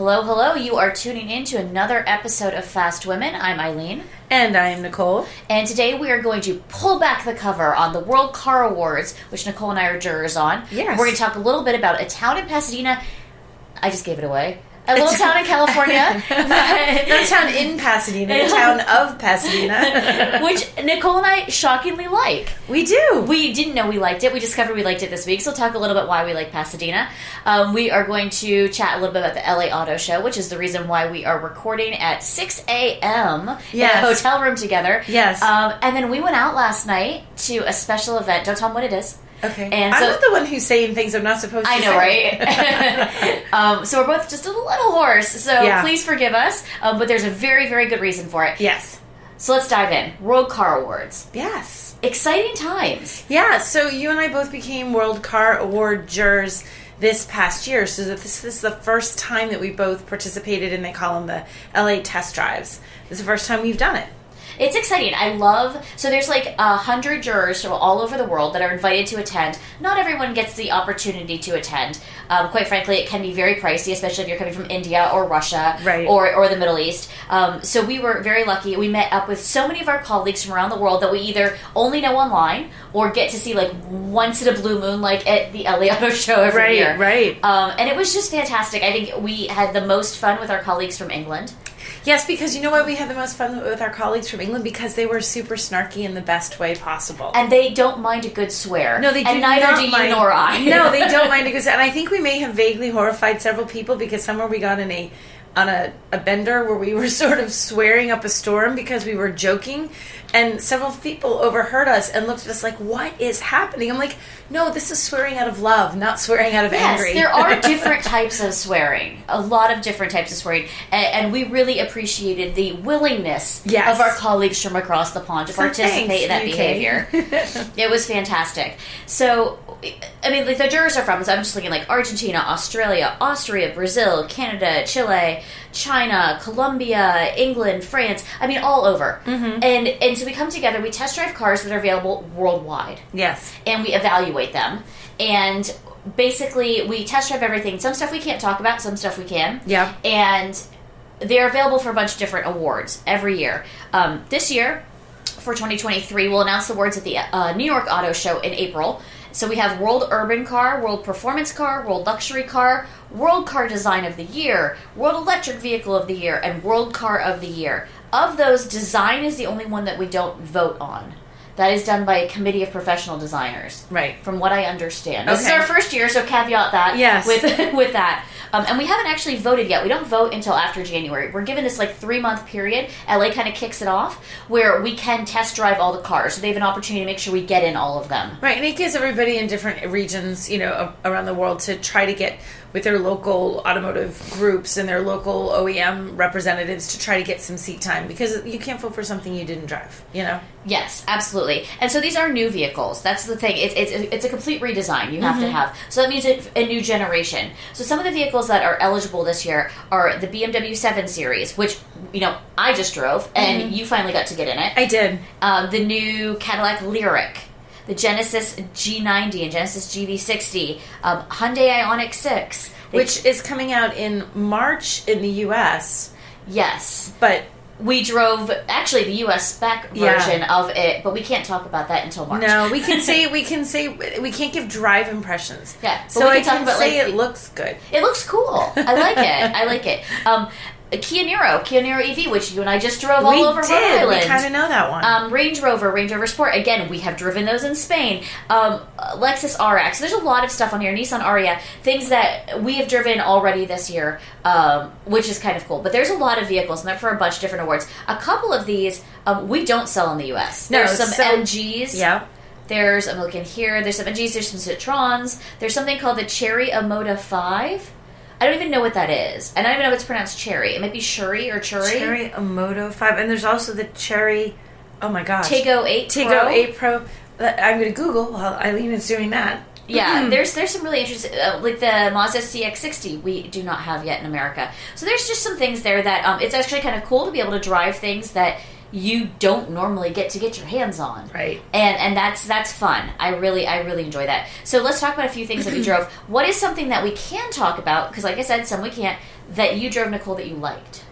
Hello, hello. You are tuning in to another episode of Fast Women. I'm Eileen. And I am Nicole. And today we are going to pull back the cover on the World Car Awards, which Nicole and I are jurors on. Yes. We're going to talk a little bit about a town in Pasadena. I just gave it away. A little town in California. Not a town in Pasadena, a town of Pasadena. which Nicole and I shockingly like. we do. We didn't know we liked it. We discovered we liked it this week. So, we'll talk a little bit why we like Pasadena. Um, we are going to chat a little bit about the LA Auto Show, which is the reason why we are recording at 6 a.m. in a hotel room together. Yes. Um, and then we went out last night to a special event. Don't tell them what it is. Okay. And I'm not the one who's saying things I'm not supposed to say. I know, say. right? um, so, we're both just a little hoarse. So, Yeah. please forgive us. Um, but there's a very, very good reason for it. yes. So, let's dive in. World Car Awards. Yes. Exciting times. Yeah, so you and I both became World Car Award jurors this past year. So this, this is the first time that we both participated in, they call them the LA test drives. This is the first time we've done it. It's exciting. I love so there's like a hundred jurors from all over the world that are invited to attend. Not everyone gets the opportunity to attend. Um, quite frankly, it can be very pricey, especially if you're coming from India or Russia Right. or or the Middle East. Um, so we were very lucky. We met up with so many of our colleagues from around the world that we either only know online or get to see like once in a blue moon, like at the LA Auto Show every Right, year. right. Um, and it was just fantastic. I think we had the most fun with our colleagues from England. Yes, because you know why we had the most fun with our colleagues from England? Because they were super snarky in the best way possible. and they don't mind a good swear. No, they do and neither do you mind- nor I. no, they don't mind a good. Swear. And I think we may have vaguely horrified several people because somewhere we got in a on a, a bender where we were sort of swearing up a storm because we were joking, and several people overheard us and looked at us like, "What is happening?" I'm like, "No, this is swearing out of love, not swearing out of Yes, angry." there are different types of swearing. A lot of different types of swearing, and, and we really appreciated the willingness Yes. of our colleagues from across the pond to So participate thanks, in that UK. behavior. it was fantastic. So, I mean, like the jurors are from. So I'm just looking like Argentina, Australia, Austria, Brazil, Canada, Chile, China, Colombia, England, France. I mean, all over. Mm-hmm. And and so we come together. We test drive cars that are available worldwide yes, and we evaluate them. And basically, we test drive everything. Some stuff we can't talk about, some stuff we can. Yeah. And they're available for a bunch of different awards every year. Um, this year, for 2023, we'll announce the awards at the uh, New York Auto Show in April. So we have World Urban Car, World Performance Car, World Luxury Car, World Car Design of the Year, World Electric Vehicle of the Year, and World Car of the Year. Of those, design is the only one that we don't vote on. That is done by a committee of professional designers right. from what I understand. This is our first year, so caveat that Yes. with with that. Um, and we haven't actually voted yet. We don't vote until after January. We're given this like three month period. LA kind of kicks it off where we can test drive all the cars, so they have an opportunity to make sure we get in all of them. Right, and it gives everybody in different regions, you know, around the world to try to get with their local automotive groups and their local OEM representatives to try to get some seat time because you can't vote for something you didn't drive, you know? Yes, absolutely. And so these are new vehicles. That's the thing. It's it's, it's a complete redesign you have to have. So that means a new generation. So some of the vehicles that are eligible this year are the BMW 7 Series, which you know I just drove, and you finally got to get in it. I did. um, the new Cadillac Lyriq, the Genesis G90 and Genesis GV60, um, Hyundai Ioniq 6. They- Which is coming out in March in the US, yes, but we drove actually the US spec Yeah. version of it, but we can't talk about that until March. no, we can say we can say we can't give drive impressions. Yeah, so we can I talk can about, say like, it looks good. It looks cool. I like it. I like it. Um, Kia Niro, Kia Niro EV, which you and I just drove all we over Rhode did. We kind of know that one. Um, Range Rover, Range Rover Sport. Again, we have driven those in Spain. Um, Lexus RX. There's a lot of stuff on here. Nissan Ariya. Things that we have driven already this year, um, which is kind of cool. But there's a lot of vehicles, and they're for a bunch of different awards. A couple of these um, we don't sell in the U.S. No, There's some so- MGs. yeah. There's I'm looking here. There's some MGs. There's some Citrons. There's something called the Chery Omoda Five. I don't even know what that is. And I don't even know if it's pronounced cherry. It might be Shuri or Churi. Chery Omoda 5 and there's also the Cherry Oh my gosh. Tiggo 8 Tiggo Pro. 8 Pro. That- I'm going to Google while Eileen is doing that. Yeah, there's there's some really interesting, uh, like the Mazda CX-60 we do not have yet in America. So there's just some things there that um, it's actually kind of cool to be able to drive things that you don't normally get to get your hands on. Right. And and that's that's fun. I really I really enjoy that. So let's talk about a few things that we drove. What is something that we can talk about because like I said some we can't that you drove Nicole that you liked.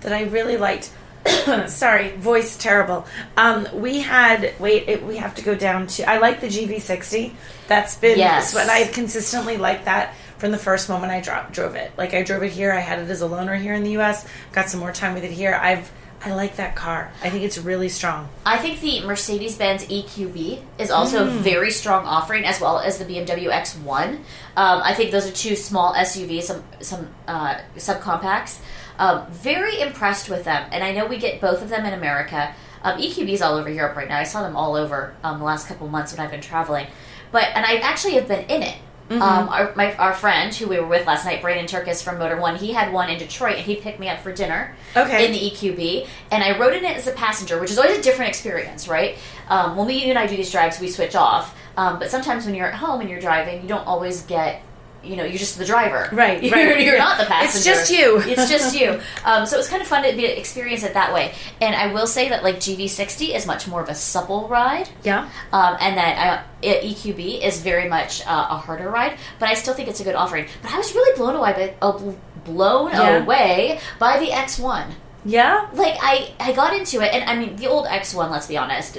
that I really liked. Sorry, voice terrible. Um, we had wait. It, we have to go down to. I like the GV60. That's been Yes. but I've consistently liked that from the first moment I dro- drove it. Like I drove it here. I had it as a loaner here in the U.S. Got some more time with it here. I've I like that car. I think it's really strong. I think the Mercedes Benz EQB is also a very strong offering, as well as the BMW X1. Um, I think those are two small SUVs, some some uh, subcompacts. Um, very impressed with them, and I know we get both of them in America. Um, EQB's all over Europe right now. I saw them all over um, the last couple months when I've been traveling, but and I actually have been in it. Um, our, my, our friend who we were with last night, Brandon Turkus from Motor1, he had one in Detroit, and he picked me up for dinner Okay. in the EQB, and I rode in it as a passenger, which is always a different experience, right? Um, when we you and I do these drives, we switch off, um, but sometimes when you're at home and you're driving, you don't always get. You know, you're just the driver. Right, You're, right. you're not the passenger. It's just you. it's just you. Um, so it was kind of fun to be, experience it that way. And I will say that like GV60 is much more of a supple ride. Yeah. Um, and that uh, EQB is very much uh, a harder ride, but I still think it's a good offering. But I was really blown away by, uh, blown Yeah. away by the X1 Yeah. like I, I got into it and i mean the old x1 let's be honest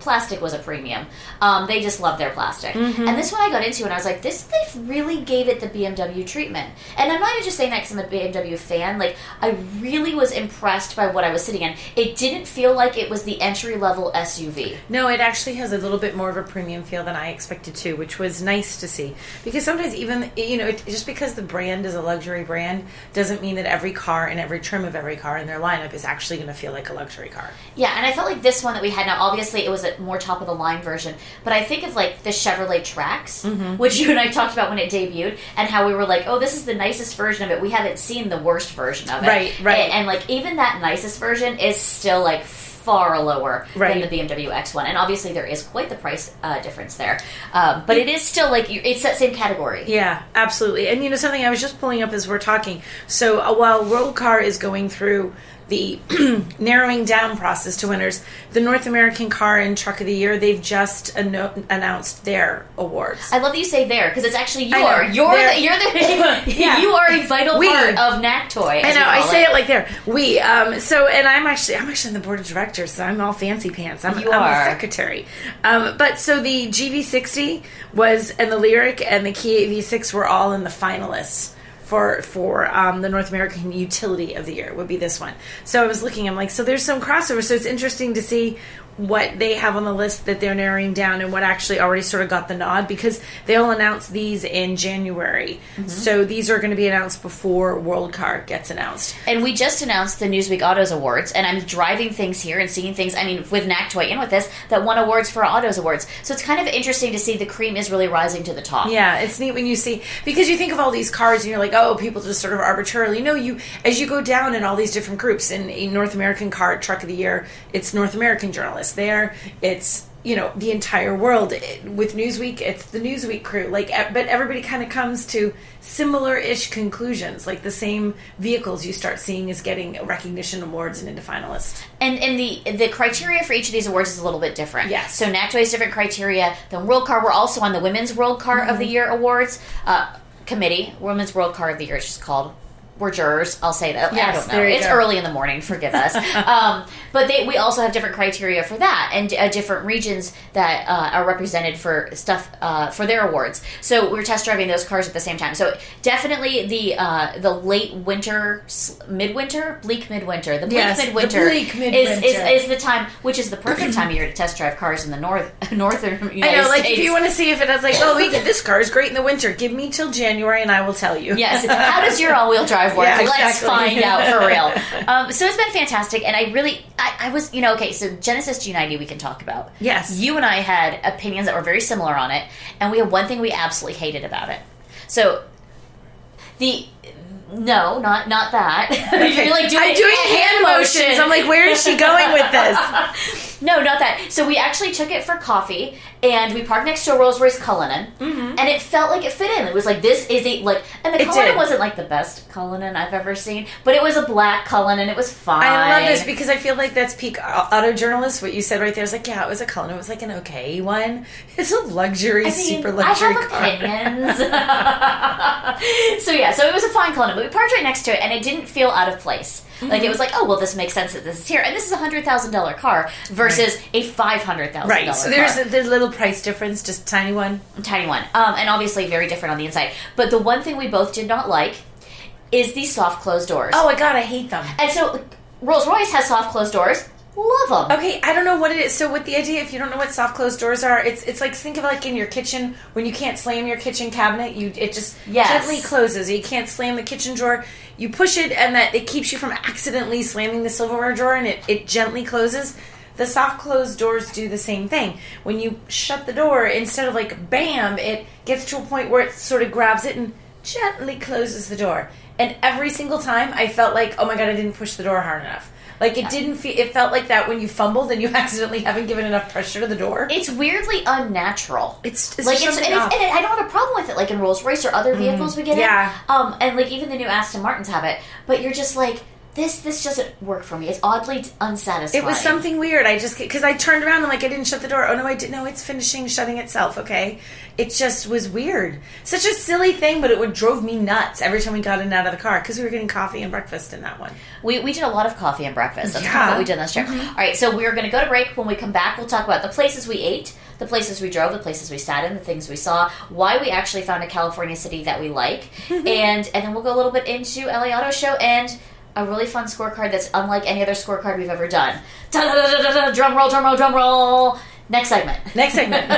plastic was a premium um, they just love their plastic Mm-hmm. and this one i got into and i was like this they really gave it the bmw treatment and i'm not even just saying that because i'm a bmw fan like i really was impressed by what i was sitting in it didn't feel like it was the entry level suv No, it actually has a little bit more of a premium feel than I expected to, which was nice to see. Because sometimes even you know, it, just because the brand is a luxury brand doesn't mean that every car and every trim of every car in their lineup is actually going to feel like a luxury car. Yeah, and I felt like this one that we had now, obviously it was a more top of the line version, but I think of like the Chevrolet Trax, Mm-hmm. which you and I talked about when it debuted, and how we were like, oh, this is the nicest version of it. We haven't seen the worst version of it. Right, right. And, and, like even that nicest version is still like far lower Right. than the BMW X1, and obviously there is quite the price uh, difference there. Um, but it is still like it's that same category. Yeah, absolutely. And you know something I was just pulling up as we're talking. So uh, while World Car is going through the narrowing down process to winners, the North American Car and Truck of the Year they've just anno- announced their awards. I love that you say there because it's actually I your you're the, you're the Yeah. you are a vital We. part of NACTOY. I know. I say it like there. We. Um, so, and I'm actually, I'm actually on the board of directors. So I'm all fancy pants. I'm, You I'm are. the secretary. Um, but so the GV60 was, and the Lyriq and the Kia V6 were all in the finalists for for um, the North American Utility of the Year. Would be this one. So I was looking. I'm like, so there's some crossover. So it's interesting to see what they have on the list that they're narrowing down and what actually already sort of got the nod because they'll announce these in January. Mm-hmm. So these are going to be announced before World Car gets announced. And we just announced the Newsweek Autos Awards, and I'm driving things here and seeing things. I mean, with NACTOY and with this that won awards for Autos Awards. So it's kind of interesting to see the cream is really rising to the top. Yeah, it's neat when you see because you think of all these cars and you're like, oh, people just sort of arbitrarily. No, you as you go down in all these different groups in a North American car truck of the year, it's North American there. It's you know the entire world It- with Newsweek. It's the Newsweek crew. Like, but everybody kind of comes to similar-ish conclusions. Like the same vehicles you start seeing is getting recognition awards and into finalists. And and the the criteria for each of these awards is a little bit different. Yes. So NACTOY has different criteria than World Car. We're also on the Women's World Car of the Mm-hmm. Year awards uh, committee. Women's World Car of the Year. It's just called. We're jurors. I'll say that. I Yes, don't know. It's go. early in the morning. Forgive us. um, but they, we also have different criteria for that, and uh, different regions that uh, are represented for stuff uh, for their awards. So we're test driving those cars at the same time. So definitely the uh, the late winter, midwinter, bleak midwinter. The bleak Yes, the midwinter bleak is, midwinter. is is the time, which is the perfect time of year to test drive cars in the north northern United I know, like States. if you want to see if it has like, oh, we get this car is great in the winter. Give me till January and I will tell you. Yes. How does your all-wheel drive work? Yeah, Let's find out for real. Um, so it's been fantastic, and I really, I, I was, you know, okay. So Genesis G90 we can talk about. Yes. You and I had opinions that were very similar on it, and we had one thing we absolutely hated about it. So the no, not not that. You're like doing, I'm doing hand motions. I'm like, where is she going with this? No, not that. So we actually took it for coffee, and we parked next to a Rolls Royce Cullinan, and it felt like it fit in. It was like this is a like, and the Mm-hmm. It Cullinan did. wasn't like the best Cullinan I've ever seen, but it was a black Cullinan. And it was fine. I love this because I feel like that's peak auto journalist. What you said right there is like, yeah, it was a Cullinan. It was like an okay one. It's a luxury, I mean, super luxury I have opinions. so yeah, so it was a fine Cullinan, but we parked right next to it, and it didn't feel out of place. Like it was like, oh well, this makes sense that this is here, and this is a hundred thousand dollar car versus a five hundred thousand Right. dollar So there's car. a, there's a little price difference, just a tiny one. tiny one, um, and obviously very different on the inside. But the one thing we both did not like is these soft closed doors. Oh my god, I hate them. and so Rolls Royce has soft closed doors. Love them. Okay, I don't know what it is. So with the idea, if you don't know what soft closed doors are, it's it's like think of like in your kitchen when you can't slam your kitchen cabinet, you it just Yes. gently closes. You can't slam the kitchen drawer. You push it, and that it keeps you from accidentally slamming the silverware drawer, and it it gently closes. The soft closed doors do the same thing. When you shut the door, instead of like bam, it gets to a point where it sort of grabs it and gently closes the door. And every single time, I felt like, oh my god, I didn't push the door hard enough. Like it didn't feel. It felt like that when you fumbled and you accidentally haven't given enough pressure to the door. It's weirdly unnatural. It's, it's like it's, and, it's and it, I don't have a problem with it. Like in Rolls Royce or other vehicles we get it. yeah. in, um, and like even the new Aston Martins have it. But you're just like this. This doesn't work for me. It's oddly unsatisfying. It was something weird. I just because I turned around and like I didn't shut the door. Oh no, I didn't. No, it's finishing shutting itself. Okay, it just was weird. Such a silly thing, but it would drove me nuts every time we got in and out of the car because we were getting coffee and breakfast in that one. We, we did a lot of coffee and breakfast. That's kind of Yeah. what we did last year. Mm-hmm. All right, so we're going to go to break. When we come back, we'll talk about the places we ate, the places we drove, the places we sat in, the things we saw, why we actually found a California city that we like, mm-hmm. and and then we'll go a little bit into LA Auto Show and a really fun scorecard that's unlike any other scorecard we've ever done. Drum roll, drum roll, drum roll. Next segment. Next segment.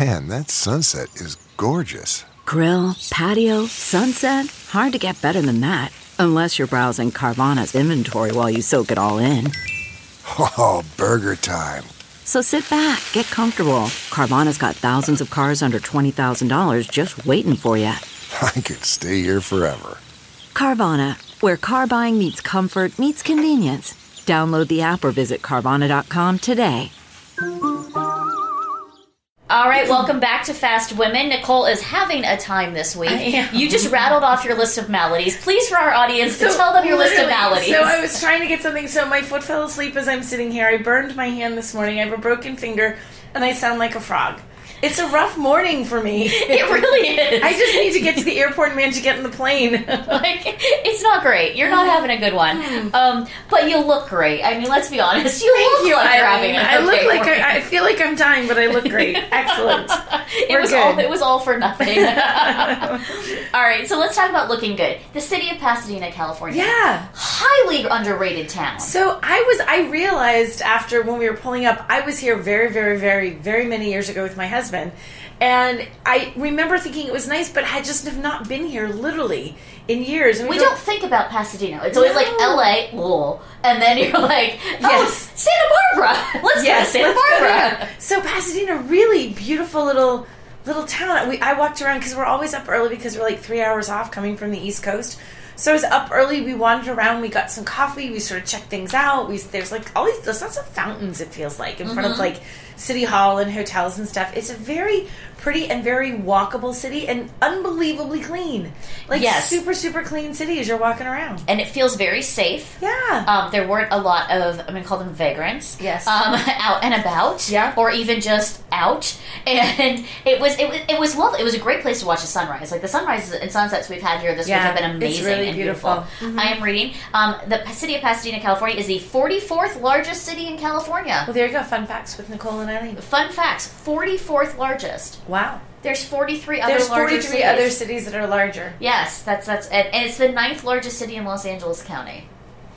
Man, that sunset is gorgeous. Grill, patio, sunset. Hard to get better than that. Unless you're browsing Carvana's inventory while you soak it all in. Oh, burger time. So sit back, get comfortable. Carvana's got thousands of cars under $20,000 just waiting for you. I could stay here forever. Carvana, where car buying meets comfort, meets convenience. Download the app or visit Carvana.com today. All right, welcome back to Fast Women. Nicole is having a time this week. I am. You just rattled off your list of maladies. Please, for our audience, to tell them your list of literally, maladies. So I was trying to get something. So my foot fell asleep as I'm sitting here. I burned my hand this morning. I have a broken finger, and I sound like a frog. It's a rough morning for me. it really is. I just need to get to the airport and manage to get in the plane. like it's not great. You're not having a good one. Um, but you look great. I mean, let's be honest. You Hmm. Thank look you, like you're having I look okay like. I, I feel like I'm dying, but I look great. Excellent. it We're was good. all it was all for nothing. all right, so let's talk about looking good. The city of Pasadena, California. Yeah. highly underrated town. So I was I realized after when we were pulling up, I was here very, very, very, very many years ago with my husband. And I remember thinking it was nice, but had just have not been here literally in years. And we go- don't think about Pasadena. It's always like L.A. Whoa. Oh. and then you're like, oh, Yes. Santa Barbara. Let's yes, go to Santa Barbara. So Pasadena, really beautiful little little town. We I walked around because we're always up early because we're like three hours off coming from the East Coast. So I was up early. We wandered around. We got some coffee. We sort of checked things out. We there's like all these there's lots of fountains. It feels like in front of Mm-hmm. like City Hall and hotels and stuff. It's a very pretty and very walkable city and unbelievably clean. Like Yes. super super clean city as you're walking around. And it feels very safe. Yeah. Um, there weren't a lot of, I'm to call them vagrants. Yes. Um, out and about. Yeah. Or even just out. And it was, it was, it was lovely. It was a great place to watch the sunrise. Like the sunrises and sunsets we've had here this Yeah, week have been amazing really and beautiful. Mm-hmm. I am reading. Um, the city of Pasadena, California is the 44th largest city in California. well, there you go. Fun facts with Nicole and Eileen. Fun facts 44th largest. Wow. There's 43 other There's larger 43 cities. other cities that are larger. Yes, that's that's and, and it's the ninth largest city in Los Angeles County.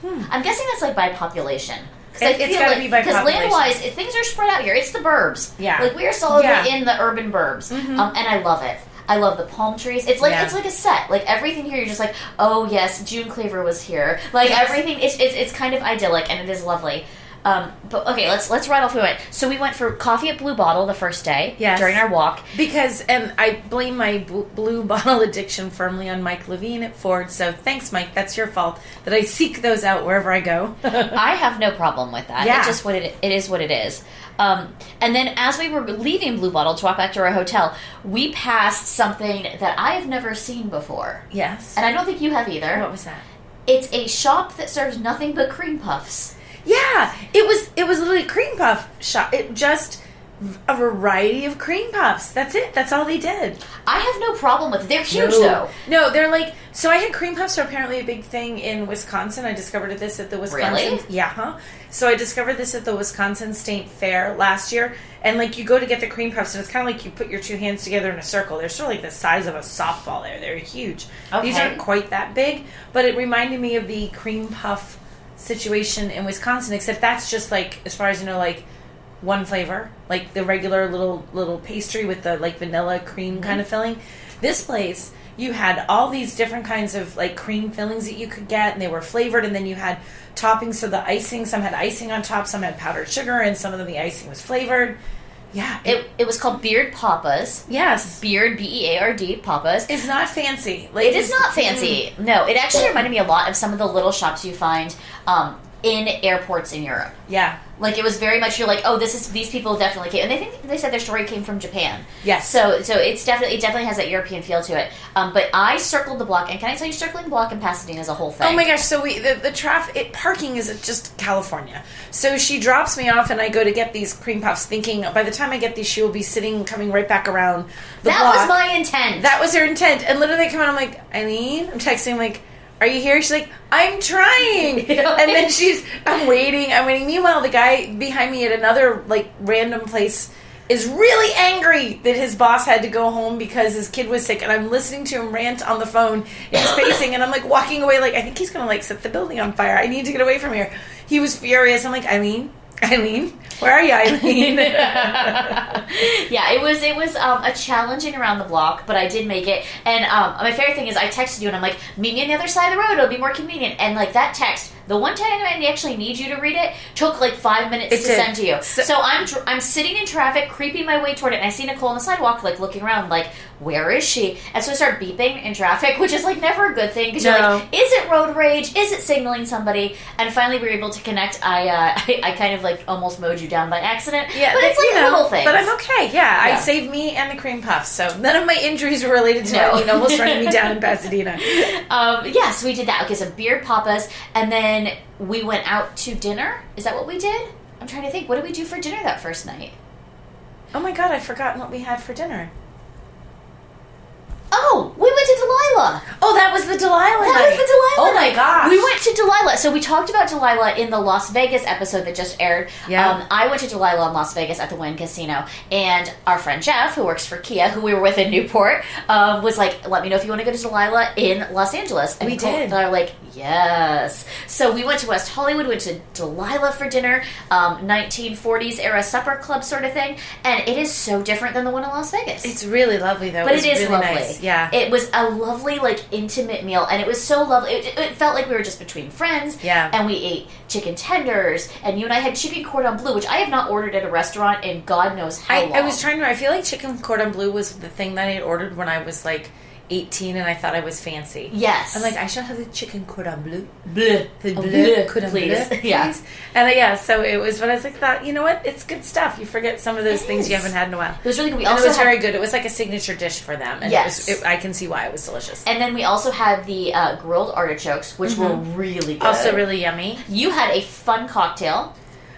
I'm guessing that's like by population. Hmm. It- it's feel gotta like- be by Because land-wise, if things are spread out here. It's the burbs. Yeah. like we are solidly Yeah. Mm-hmm. in the urban burbs, um, and I love it. I love the palm trees. It's like Yeah. it's like a set. Like everything here, you're just like, oh yes, June Cleaver was here. Like Yes. everything, it's, it's it's kind of idyllic and it is lovely. Um, but okay, let's let's run off. We went. So we went for coffee at Blue Bottle the first day. Yes. During our walk. Because, and I blame my bl- blue bottle addiction firmly on Mike Levine at Ford. So thanks, Mike. That's your fault that I seek those out wherever I go. I have no problem with that. Yeah. It's just what it, it is. What it is. Um, and then as we were leaving Blue Bottle to walk back to our hotel, we passed something that I have never seen before, yes. and I don't think you have either. What was that? It's a shop that serves nothing but cream puffs. Yeah, it was. It was literally a cream puff shop. It just a variety of cream puffs. That's it. That's all they did. I have no problem with it. They're huge no. though. No, they're like so. I had cream puffs are apparently a big thing in Wisconsin. I discovered this at the Wisconsin. Really? Yeah. Huh? So I discovered this at the Wisconsin State Fair last year. And like you go to get the cream puffs, and it's kind of like you put your two hands together in a circle. They're sort of like the size of a softball. There, they're huge. These aren't quite that big, but it reminded me of the cream puff situation in Wisconsin. Except that's just like, as far as you know, like one flavor, like the regular little little pastry with the like vanilla cream kind of mm-hmm. filling. This place, you had all these different kinds of like cream fillings that you could get, and they were flavored. And then you had toppings, so the icing. Some had icing on top, some had powdered sugar, and some of them the icing was flavored. Yeah, It, it was called Beard Papas. yes, Beard B E A R D Papas. it's not fancy. Like It is not fancy. No, it actually reminded me a lot of some of the little shops you find um, in airports in Europe. Yeah, Like it was very much you're like, oh, this is these people definitely came, and they think they said their story came from Japan. Yes. So so it's definitely it definitely has that European feel to it. Um, but I circled the block, and can I tell you, circling the block in Pasadena is a whole thing. Oh my gosh! So we the, the traffic parking is just California. So she drops me off, and I go to get these cream puffs, thinking by the time I get these, she will be sitting, coming right back around the That block. was my intent. That was her intent. And literally, they come out. I'm like, Eileen, I'm texting, like, are you here? She's like, I'm trying. and then she's, I'm waiting, I'm waiting. Meanwhile, the guy behind me at another like random place is really angry that his boss had to go home because his kid was sick. And I'm listening to him rant on the phone. He's pacing, and I'm like walking away, like I think he's gonna like set the building on fire. I need to get away from here. He was furious. I'm like, Eileen, Eileen, where are you, Eileen? yeah, it was it was um, a challenging around the block, but I did make it. And um, my favorite thing is I texted you and I'm like, meet me on the other side of the road. It'll be more convenient. And like that text, the one time I actually need you to read it, took like five minutes It to did. send to you. So- So, I'm dr- I'm sitting in traffic, creeping my way toward it, and I see Nicole on the sidewalk, like looking around, like where is she? And so I start beeping in traffic, which is like never a good thing because you're like, is it road rage? Is it signaling somebody? And finally, we were able to connect. I uh, I, I kind of like almost mowed you down by accident. Yeah, but it's like you know, little things. But I'm okay. Yeah, I saved me and the cream puffs, so none of my injuries were related to No. Eileen almost running me down in Pasadena. Um, yeah, so we did that. Okay, so beard papas, and then we went out to dinner. Is that what we did? I'm trying to think. What did we do for dinner that first night? Oh my god, I've forgotten what we had for dinner. Oh, Delilah. Oh, that was the Delilah That night. was the Delilah Oh my night. gosh. We went to Delilah. So we talked about Delilah in the Las Vegas episode that just aired. Yeah. Um, I went to Delilah in Las Vegas at the Wynn Casino, and our friend Jeff, who works for Kia, who we were with in Newport, um, was like, "Let me know if you want to go to Delilah in Los Angeles." And We Nicole did. And I were like, "Yes." So we went to West Hollywood, went to Delilah for dinner, um, 1940s era supper club sort of thing, and it is so different than the one in Las Vegas It's really lovely though. but it, was it is really lovely. Nice. Yeah. it was a lovely, like intimate meal, and it was so lovely. It, it felt like we were just between friends. Yeah. and we ate chicken tenders, and you and I had chicken cordon bleu, which I have not ordered at a restaurant in God knows how I, long. I was trying to. I feel like chicken cordon bleu was the thing that I had ordered when I was like 18, and I thought I was fancy. Yes, I'm like, I should have the chicken cordon bleu. bleu, The Oh, bleu, bleu, cordon please. bleu, Yeah. And uh, yeah, so it was. But I was like, thought, you know what? It's good stuff. You forget some of those It things you haven't had in a while. It was really good. We And also it was had- very good. It was like a signature dish for them. And Yes. it was, it, I can see why it was delicious. And then we also had the uh, grilled artichokes, which were really good. Mm-hmm. also really yummy. you had a fun cocktail.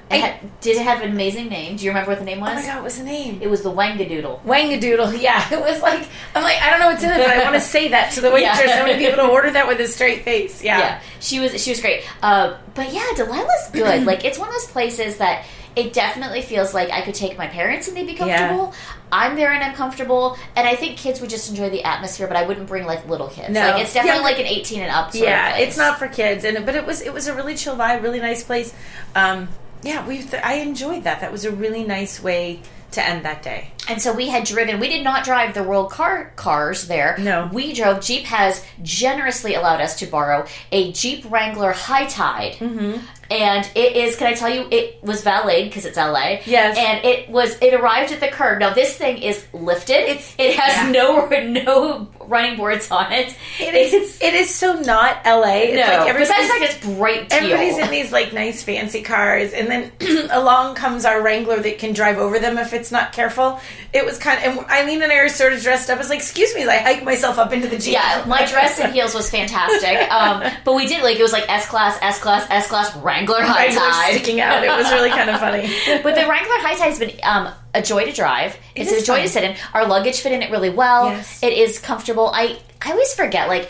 It I- did it have an amazing name? Do you remember what the name was? Oh my god, what was the name? It was the Wangadoodle. Wangadoodle. Yeah, it was like I'm like I don't know what's in it, but I want to say that to the waitress. Yeah. I want to be able to order that with a straight face. Yeah. yeah, she was she was great. Uh, but yeah, Delilah's good. like it's one of those places that it definitely feels like I could take my parents and they'd be Yeah. comfortable. I'm there and I'm comfortable, and I think kids would just enjoy the atmosphere. But I wouldn't bring like little kids. No. Like it's definitely Yeah. like an 18 and up. Sort Yeah, of place. it's not for kids, and but it was it was a really chill vibe, really nice place. Um, yeah, we th- I enjoyed that. That was a really nice way to end that day. And so we had driven. We did not drive the World Car cars there. No. we drove. Jeep has generously allowed us to borrow a Jeep Wrangler High Tide, mm-hmm. And it is. Can I tell you? It was valeted because it's LA. Yes. and it was. It arrived at the curb. Now this thing is lifted. It's- it has yeah. no no running boards on it. It is. It is so not LA. It's no. like everybody's, fact it's bright teal. everybody's in these like nice fancy cars, and then along comes our Wrangler that can drive over them if it's not careful. It was kind of. And Eileen and I are sort of dressed up. I was like, "Excuse me," as I hike myself up into the jeep. Yeah, my dress and heels was fantastic. Um, but we did like it was like S class, S class, S class Wrangler high Wrangler tide sticking out. It was really kind of funny. but the Wrangler High Tide has been um, a joy to drive. It's is a joy fun. to sit in. Our luggage fit in it really well. Yes. It is comfortable. I I always forget like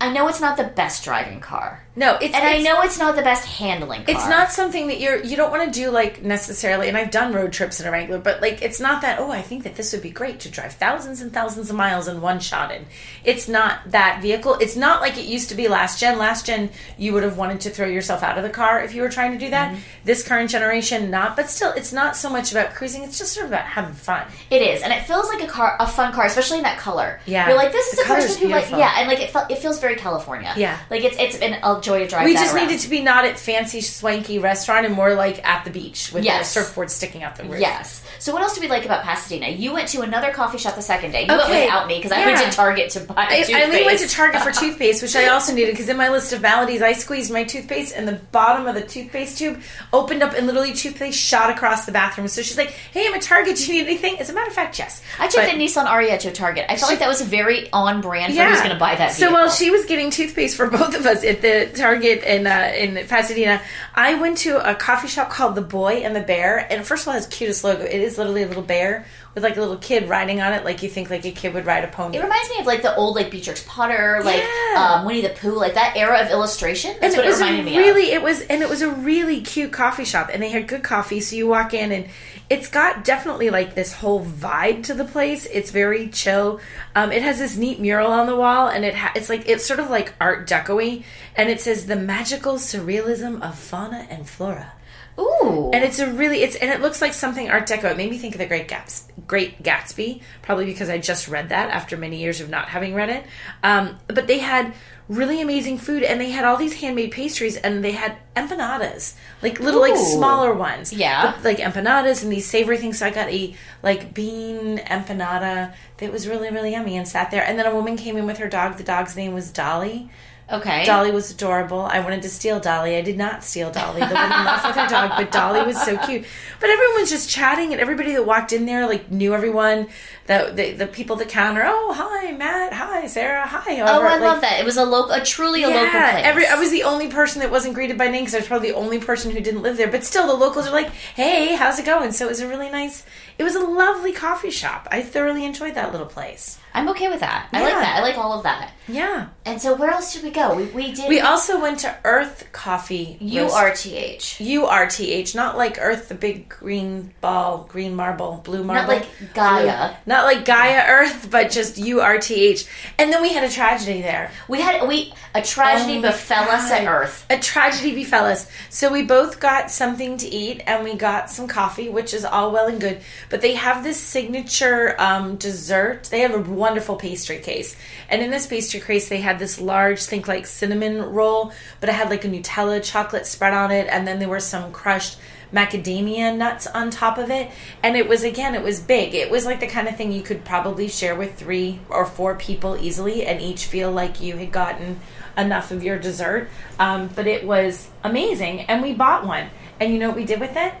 I know it's not the best driving car, No, it's and I know it's not the best handling. car. It's not something that you're you don't want to do like necessarily. And I've done road trips in a Wrangler, but like it's not that. Oh, I think that this would be great to drive thousands and thousands of miles in one shot in. It's not that vehicle. It's not like it used to be last gen. Last gen, you would have wanted to throw yourself out of the car if you were trying to do that. Mm-hmm. This current generation, not. But still, it's not so much about cruising. It's just sort of about having fun. It is, and it feels like a car, a fun car, especially in that color. Yeah. you're like this is The a person who like yeah, and like it felt it feels very California. Yeah. like it's it's been a drive. We just around. needed to be not at fancy swanky restaurant and more like at the beach with Yes. the surfboard sticking out the roof. Yes. So what else do we like about Pasadena? You went to another coffee shop the second day. You went Okay. without me because I went to Target to buy I, toothpaste. I only went to Target for toothpaste, which I also needed because in my list of maladies, I squeezed my toothpaste and the bottom of the toothpaste tube opened up and literally toothpaste shot across the bathroom. So she's like, "Hey, I'm at Target. Do you need anything?" As a matter of fact, yes. I took But- the Nissan Ariya to Target. I felt like that was very on brand for who's going to buy that. So while she was getting toothpaste for both of us at the Target in uh, in Pasadena, I went to a coffee shop called The Boy and the Bear, and first of all, it has the cutest logo. It is literally a little bear with like a little kid riding on it, like you think like a kid would ride a pony. It reminds me of like the old like Beatrix Potter, like Yeah. um, Winnie the Pooh, like that era of illustration. That's and what it it, reminded me really of. it was and it was a really cute coffee shop and they had good coffee so you walk in and it's got definitely like this whole vibe to the place. It's very chill. Um, it has this neat mural on the wall and it ha- it's like it's sort of like art deco and it says the magical surrealism of fauna and flora. Ooh, and it's a really it's and it looks like something art deco it made me think of the great gaps great gatsby probably because i just read that after many years of not having read it. Um, but they had really amazing food and they had all these handmade pastries and they had empanadas like little like smaller ones. Yeah. But, like empanadas and these savory things so i got a like bean empanada that was really really yummy and sat there. And then a woman came in with her dog. The dog's name was dolly okay. Dolly was adorable. I wanted to steal Dolly. I did not steal Dolly. The woman left with her dog, but Dolly was so cute. But everyone was just chatting, and everybody that walked in there like knew everyone. The the, the people at the counter. Oh, hi, Matt. Hi, Sarah. Hi. Oh, I like, love that. It was a local, a truly a local place. Every, I was the only person that wasn't greeted by name because I was probably the only person who didn't live there. But still, the locals are like, "Hey, how's it going?" So it was a really nice. It was a lovely coffee shop. I thoroughly enjoyed that little place. I'm okay with that. I like that. I like all of that. Yeah. And so, where else did we go? We, we did. We also went to Urth Coffee. U R T H. U R T H, not like Earth, the big green ball, green marble, blue marble. Not like Gaia. Blue- not like Gaia Earth, but just U R T H. And then we had a tragedy there. We had we a tragedy Oh befell us at Urth. A tragedy befell us. So we both got something to eat and we got some coffee, which is all well and good. But they have this signature um, dessert. They have a wonderful pastry case. And in this pastry case, they had this large, think like cinnamon roll, but it had like a Nutella chocolate spread on it. And then there were some crushed macadamia nuts on top of it. And it was, again, it was big. It was like the kind of thing you could probably share with three or four people easily and each feel like you had gotten enough of your dessert. Um, but it was amazing, and we bought one. And you know what we did with it?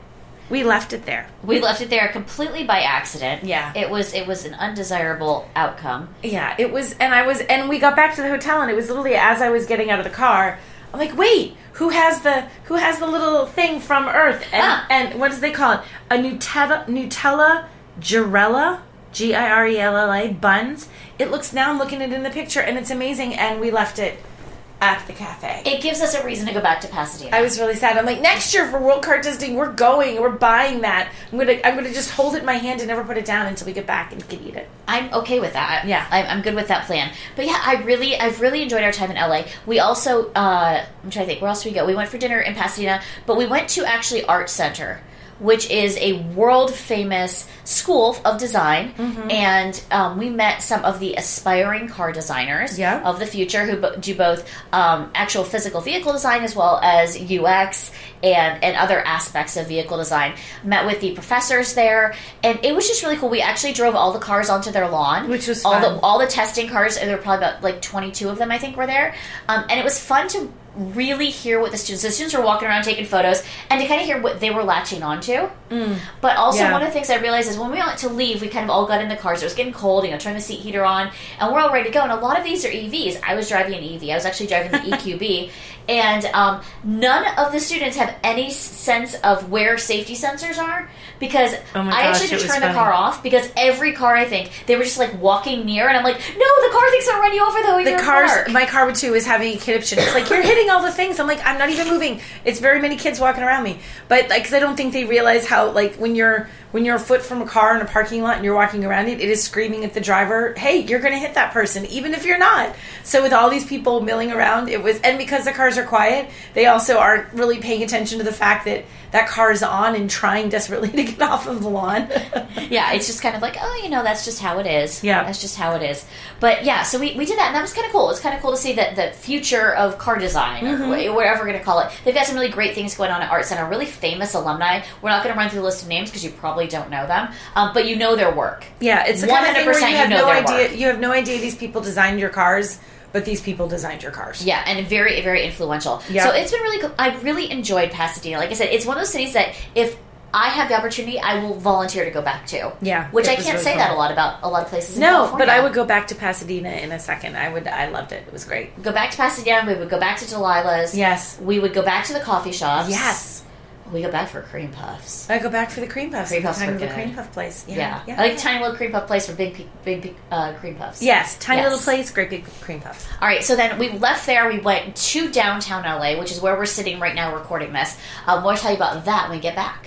We left it there. We left it there completely by accident. Yeah. It was it was an undesirable outcome. Yeah, it was, and I was, and we got back to the hotel, and it was literally as I was getting out of the car. I'm like, wait, who has the who has the little thing from Urth? And Ah. and what does they call it? A Nutella Nutella Girella. G I R E L L A buns. It looks now. I'm looking at it in the picture, and it's amazing. And we left it at the cafe. It gives us a reason to go back to Pasadena. I was really sad. I'm like, next year for World Car Testing, we're going. We're buying that. I'm gonna, I'm gonna just hold it in my hand and never put it down until we get back and can eat it. I'm okay with that. Yeah. I'm, I'm good with that plan. But yeah, I really, I've really enjoyed our time in LA. We also, uh, I'm trying to think, where else did we go? We went for dinner in Pasadena, but we went to actually Art Center, which is a world famous school of design, Mm-hmm. and um, we met some of the aspiring car designers Yeah. of the future who do both um, actual physical vehicle design as well as UX and and other aspects of vehicle design. Met with the professors there, and it was just really cool. We actually drove all the cars onto their lawn, Which was all fun. the all the testing cars. And there were probably about like twenty two of them, I think, were there, um, and it was fun to really hear what the students. The students were walking around taking photos, and to kind of hear what they were latching onto. But also, Yeah. one of the things I realized is when we went to leave, we kind of all got in the cars. It was getting cold, you know, turn the seat heater on, and we're all ready to go. And a lot of these are EVs. I was driving an EV. I was actually driving the EQB, and um, none of the students have any sense of where safety sensors are because Oh my I gosh, actually had to turn the car off because every car I think they were just like walking near, and I'm like, no, the car thinks I'm running over though. the cars my car too is having a conniption it's like you're hitting all the things i'm like i'm not even moving it's very many kids walking around me but like, cause i don't think they realize how like when you're when you're a foot from a car in a parking lot and you're walking around it it is screaming at the driver hey you're gonna hit that person even if you're not so with all these people milling around it was and because the cars are quiet they also aren't really paying attention to the fact that that car is on and trying desperately to get off of the lawn yeah, it's just kind of like, oh, you know, that's just how it is. Yeah. That's just how it is. But yeah, so we, we did that, and that was kind of cool. It's kind of cool to see that the future of car design, Mm-hmm. or whatever we're going to call it. They've got some really great things going on at Art Center, really famous alumni. We're not going to run through the list of names because you probably don't know them, um, but you know their work. Yeah, it's the kind of 100% you you have know no their idea. work. You have no idea these people designed your cars, but these people designed your cars. Yeah, and very, very influential. Yeah. So it's been really cool. I really enjoyed Pasadena. Like I said, it's one of those cities that if I have the opportunity, I will volunteer to go back to. Yeah, Which I can't really say cool. that a lot about a lot of places in No, California. but I would go back to Pasadena in a second. I would. I loved it. It was great. go back to Pasadena. We would go back to Delilah's. Yes. We would go back to the coffee shops. Yes, We go back for cream puffs. I go back for the cream puffs. Cream puffs time were to the good. cream puff place. Yeah. Yeah, yeah. I like tiny little cream puff place for big, big, big uh, cream puffs. Yes, tiny Yes. little place, great big cream puffs. All right, so then we left there. We went to downtown LA, which is where we're sitting right now recording this. Um, we'll tell you about that when we get back.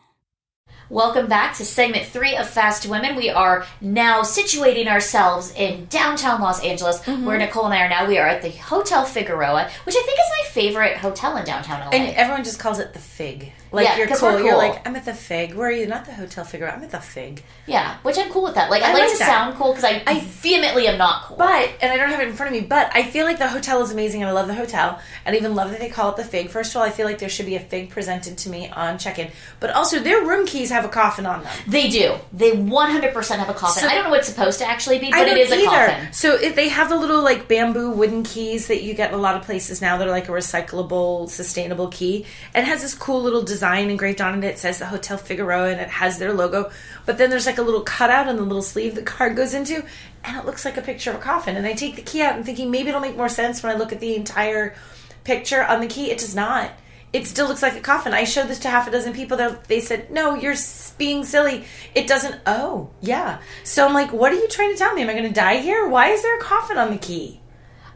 Welcome back to segment three of Fast Women. We are now situating ourselves in downtown Los Angeles, Mm-hmm. where Nicole and I are now. We are at the Hotel Figueroa, which I think is my favorite hotel in downtown LA. And everyone just calls it the Fig. Like Yeah, you're cool. we're You're like, I'm at the Fig. Where are you? Not the Hotel Figaro. I'm at the Fig. yeah, which I'm cool with that. Like, I, I like, like to that. sound cool because I, I- vehemently am not cool. But and I don't have it in front of me. But I feel like the hotel is amazing, and I love the hotel, and I even love that they call it the Fig. First of all, I feel like there should be a Fig presented to me on check-in. But also, their room keys have a coffin on them. they do. They 100% have a coffin. So- I don't know what it's supposed to actually be, I but it is a either. coffin. So if they have the little like bamboo wooden keys that you get in a lot of places now that are like a recyclable, sustainable key. And it has this cool little design engraved on it. It says the Hotel Figueroa and it has their logo. But then there's like a little cutout on the little sleeve the card goes into, and it looks like a picture of a coffin. And I take the key out and thinking maybe it'll make more sense when I look at the entire picture on the key. It does not. It still looks like a coffin. I showed this to half a dozen people. They're- They said, "No, you're being silly. It doesn't." Oh, yeah. So I'm like, "What are you trying to tell me? Am I going to die here? Why is there a coffin on the key?"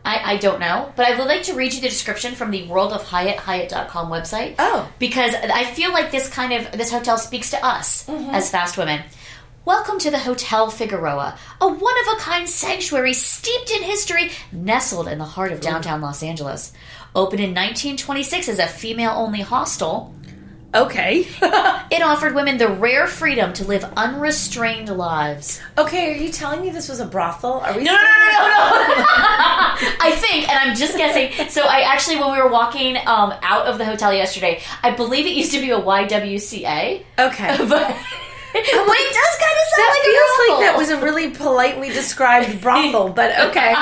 I, I don't know, but I would like to read you the description from the World of Hyatt, Hyatt.com website. Oh. Because I feel like this kind of, this hotel speaks to us Mm-hmm. as fast women. Welcome to the Hotel Figueroa, a one of a kind sanctuary steeped in history, nestled in the heart of downtown Los Angeles. Opened in 1926 as a female only hostel, Okay. it offered women the rare freedom to live unrestrained lives. okay. Are you telling me this was a brothel? Are we? No, no, no, no, no. I think, and I'm just guessing. So I actually, when we were walking um, out of the hotel yesterday, I believe it used to be a YWCA, Okay. but, but it does kind of sound That like a brothel. It feels like that was a really politely described brothel, but okay.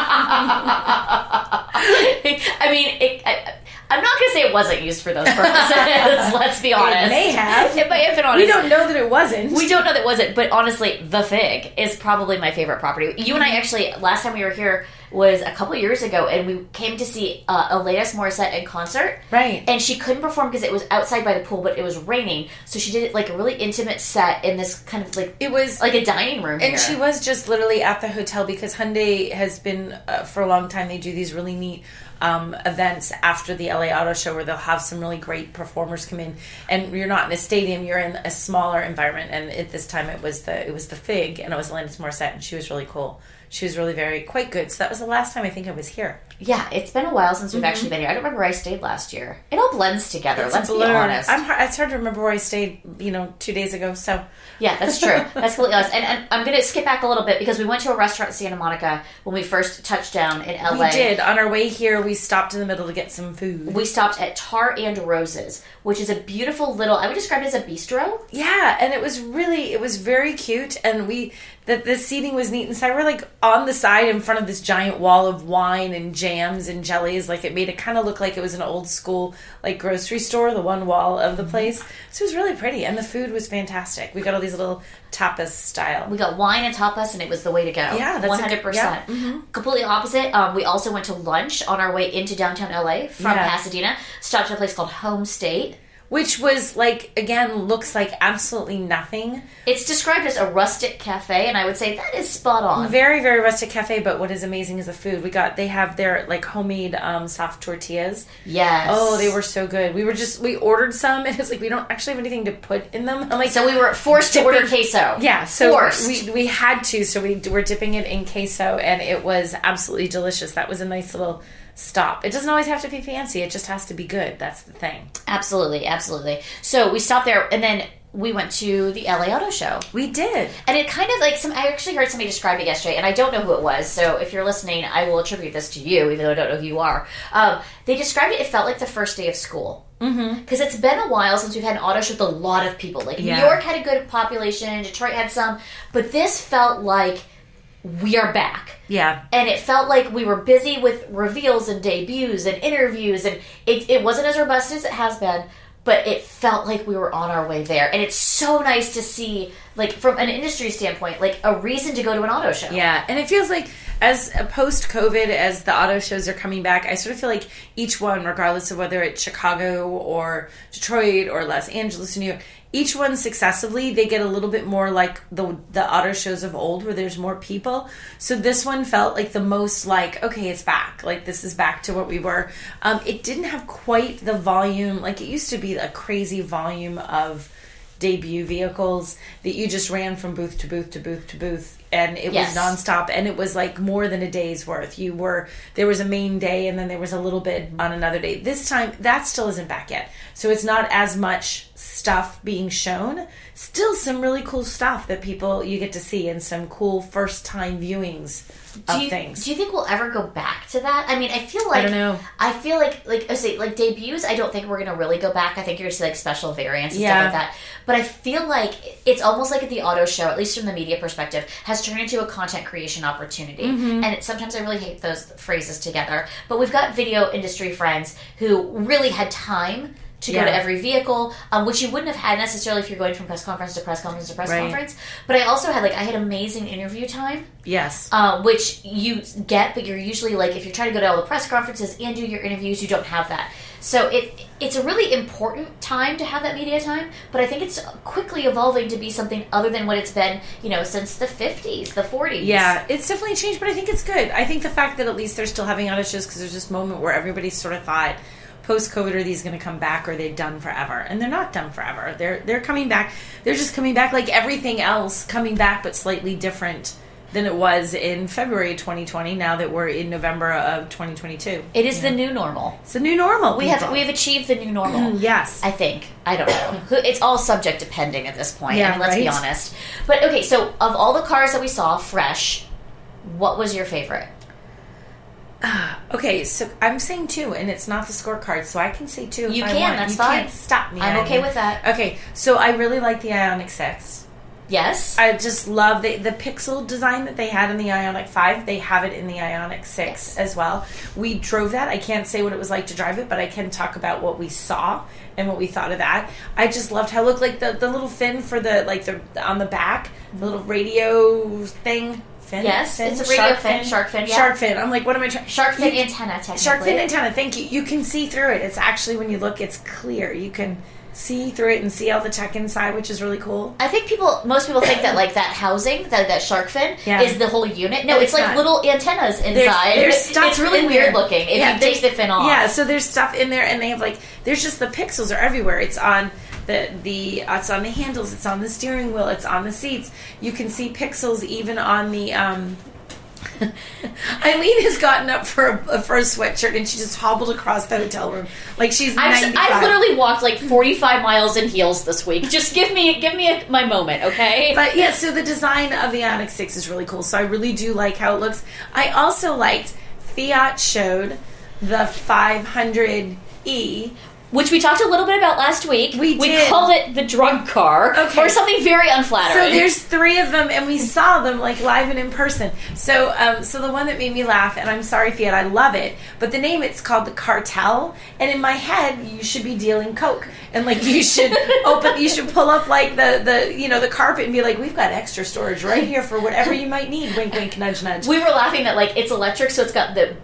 I mean, it, I, I'm not going to say it wasn't used for those purposes. let's be honest. It may have. It may have been honest. We don't know that it wasn't. We don't know that it wasn't, but honestly, the Fig is probably my favorite property. You and I actually last time we were here was a couple years ago, and we came to see uh, Alanis Morissette in concert. Right. And she couldn't perform because it was outside by the pool, but it was raining, so she did like a really intimate set in this kind of like It was like a dining room. And here. she was just literally at the hotel because Hyundai has been uh, for a long time. They do these really neat um, events after the LA Auto Show where they'll have some really great performers come in, and you're not in a stadium; you're in a smaller environment. And at this time, it was the it was the Fig, and it was Alanis Morissette, and she was really cool. She was really very quite good. So that was the last time I think I was here. Yeah, it's been a while since we've actually been here. I don't remember where I stayed last year. It all blends together. Mm-hmm. It's let's be honest. I'm hard, it's hard to remember where I stayed. You know, two days ago. So Yeah, that's true. That's completely honest. And, and I'm going to skip back a little bit because we went to a restaurant in Santa Monica when we first touched down in LA. we did on our way here. We stopped in the middle to get some food. We stopped at Tar and Roses, which is a beautiful little. I would describe it as a bistro. Yeah, and it was really it was very cute and we the the seating was neat inside. We're like on the side in front of this giant wall of wine and jams and jellies. Like it made it kind of look like it was an old school like grocery store, the one wall of the place. So it was really pretty and the food was fantastic. We got all these little tapas style. We got wine and tapas, and it was the way to go. Yeah, one hundred percent. yeah, Completely opposite. Um, we also went to lunch on our way into downtown LA from Yeah. Pasadena. Stopped at a place called Home State. Which was like again looks like absolutely nothing. It's described as a rustic cafe, and I would say that is spot on. Very, very rustic cafe, but what is amazing is the food. We got they have their like homemade um, soft tortillas. Yes. Oh, they were so good. We were just we ordered some, and it's like we don't actually have anything to put in them. I'm like, So we were forced to order queso. yeah, so forced. we we had to, so we were dipping it in queso, and it was absolutely delicious. That was a nice little stop. It doesn't always have to be fancy; it just has to be good. That's the thing. Absolutely, absolutely. So we stopped there, and then we went to the LA Auto Show. We did. And it kind of like some. I actually heard somebody describe it yesterday, and I don't know who it was. So if you're listening, I will attribute this to you, even though I don't know who you are. Um, they described it. It felt like the first day of school because mm-hmm. it's been a while since we've had an auto show with a lot of people. Like Yeah. New York had a good population, Detroit had some, but this felt like we are back. Yeah. And it felt like we were busy with reveals and debuts and interviews, and it, it wasn't as robust as it has been, but it felt like we were on our way there. And it's so nice to see, like, from an industry standpoint, like a reason to go to an auto show. Yeah, and it feels like as uh, post COVID, as the auto shows are coming back, I sort of feel like each one, regardless of whether it's Chicago or Detroit or Los Angeles or New York, each one successively they get a little bit more like the the auto shows of old, where there's more people. So this one felt like the most like okay, it's back. Like this is back to what we were. Um, it didn't have quite the volume like it used to be. A crazy volume of debut vehicles that you just ran from booth to booth to booth to booth and it Yes. was nonstop and it was like more than a day's worth you were there was a main day and then there was a little bit on another day this time that still isn't back yet so it's not as much stuff being shown still some really cool stuff that people you get to see and some cool first time viewings of do you, things Do you think we'll ever go back to that? I mean, I feel like I don't know. I feel like like I say like debuts. I don't think we're gonna really go back. I think you're gonna see like special variants and Yeah. stuff like that. But I feel like it's almost like the auto show, at least from the media perspective, has turned into a content creation opportunity. Mm-hmm. And it, sometimes I really hate those phrases together. But we've got video industry friends who really had time. To go to every vehicle, um, which you wouldn't have had necessarily if you're going from press conference to press conference to press Right. conference. But I also had like I had amazing interview time yes uh, which you get, but you're usually like if you're trying to go to all the press conferences and do your interviews, you don't have that. So it it's a really important time to have that media time, but I think it's quickly evolving to be something other than what it's been, you know, since the 50s, the 40s. Yeah, it's definitely changed, but I think it's good. I think the fact that at least they're still having shows because there's this moment where everybody sort of thought post COVID are these going to come back or they're done forever, and they're not done forever. They're they're coming back. They're just coming back like everything else, coming back but slightly different than it was in February 2020. Now that we're in November of 2022, It is the new normal. it's the new normal. We have we have achieved the new normal. yes. I think. I don't know. It's all subject depending at this point. I Yeah, mean, let's be honest. But okay, so of all the cars that we saw fresh, what was your favorite? Okay, so I'm saying two, and it's not the scorecard, so I can say two. You I can, that's you fine. Can't stop me. I'm okay with that. Okay, so I really like the Ioniq Six. Yes. I just love the the pixel design that they had in the Ioniq Five. They have it in the Ioniq Six Yes. as well. We drove that. I can't say what it was like to drive it, but I can talk about what we saw and what we thought of that. I just loved how it looked like the the little fin for the like the on the back, the little radio thing. Fin, Yes, fin? it's a radio fin, shark fin, yeah. shark fin. I'm like, what am I trying? Shark fin You- antenna, technically. Shark fin antenna. Thank you. You can see through it. It's actually when you look, it's clear. You can see through it and see all the tech inside, which is really cool. I think people, most people think that like that housing, that that shark fin, Yeah. is the whole unit. No, But it's, it's like little antennas inside. There's, there's stuff. it's really weird there. looking if Yeah, you take the fin off. Yeah, so there's stuff in there, and they have like there's just the pixels are everywhere. It's on the the it's on the handles, it's on the steering wheel, it's on the seats. You can see pixels even on the. um Eileen has gotten up for a, for a sweatshirt and she just hobbled across the hotel room like she's I've, I've literally walked like 45 miles in heels this week. Just give me give me a, my moment, okay? But yeah, so the design of the Ioniq 6 is really cool. So I really do like how it looks. I also liked Fiat showed the 500e. Which we talked a little bit about last week. We we did. called it the drug car, Okay. or something very unflattering. So there's three of them, and we saw them like live and in person. So, um, so the one that made me laugh, and I'm sorry, Fiat, I love it, but the name it's called the Cartel, and in my head, you should be dealing coke, and like you should open, you should pull up like the the you know the carpet and be like, we've got extra storage right here for whatever you might need. Wink, wink, nudge, nudge. we were laughing that like it's electric, so it's got the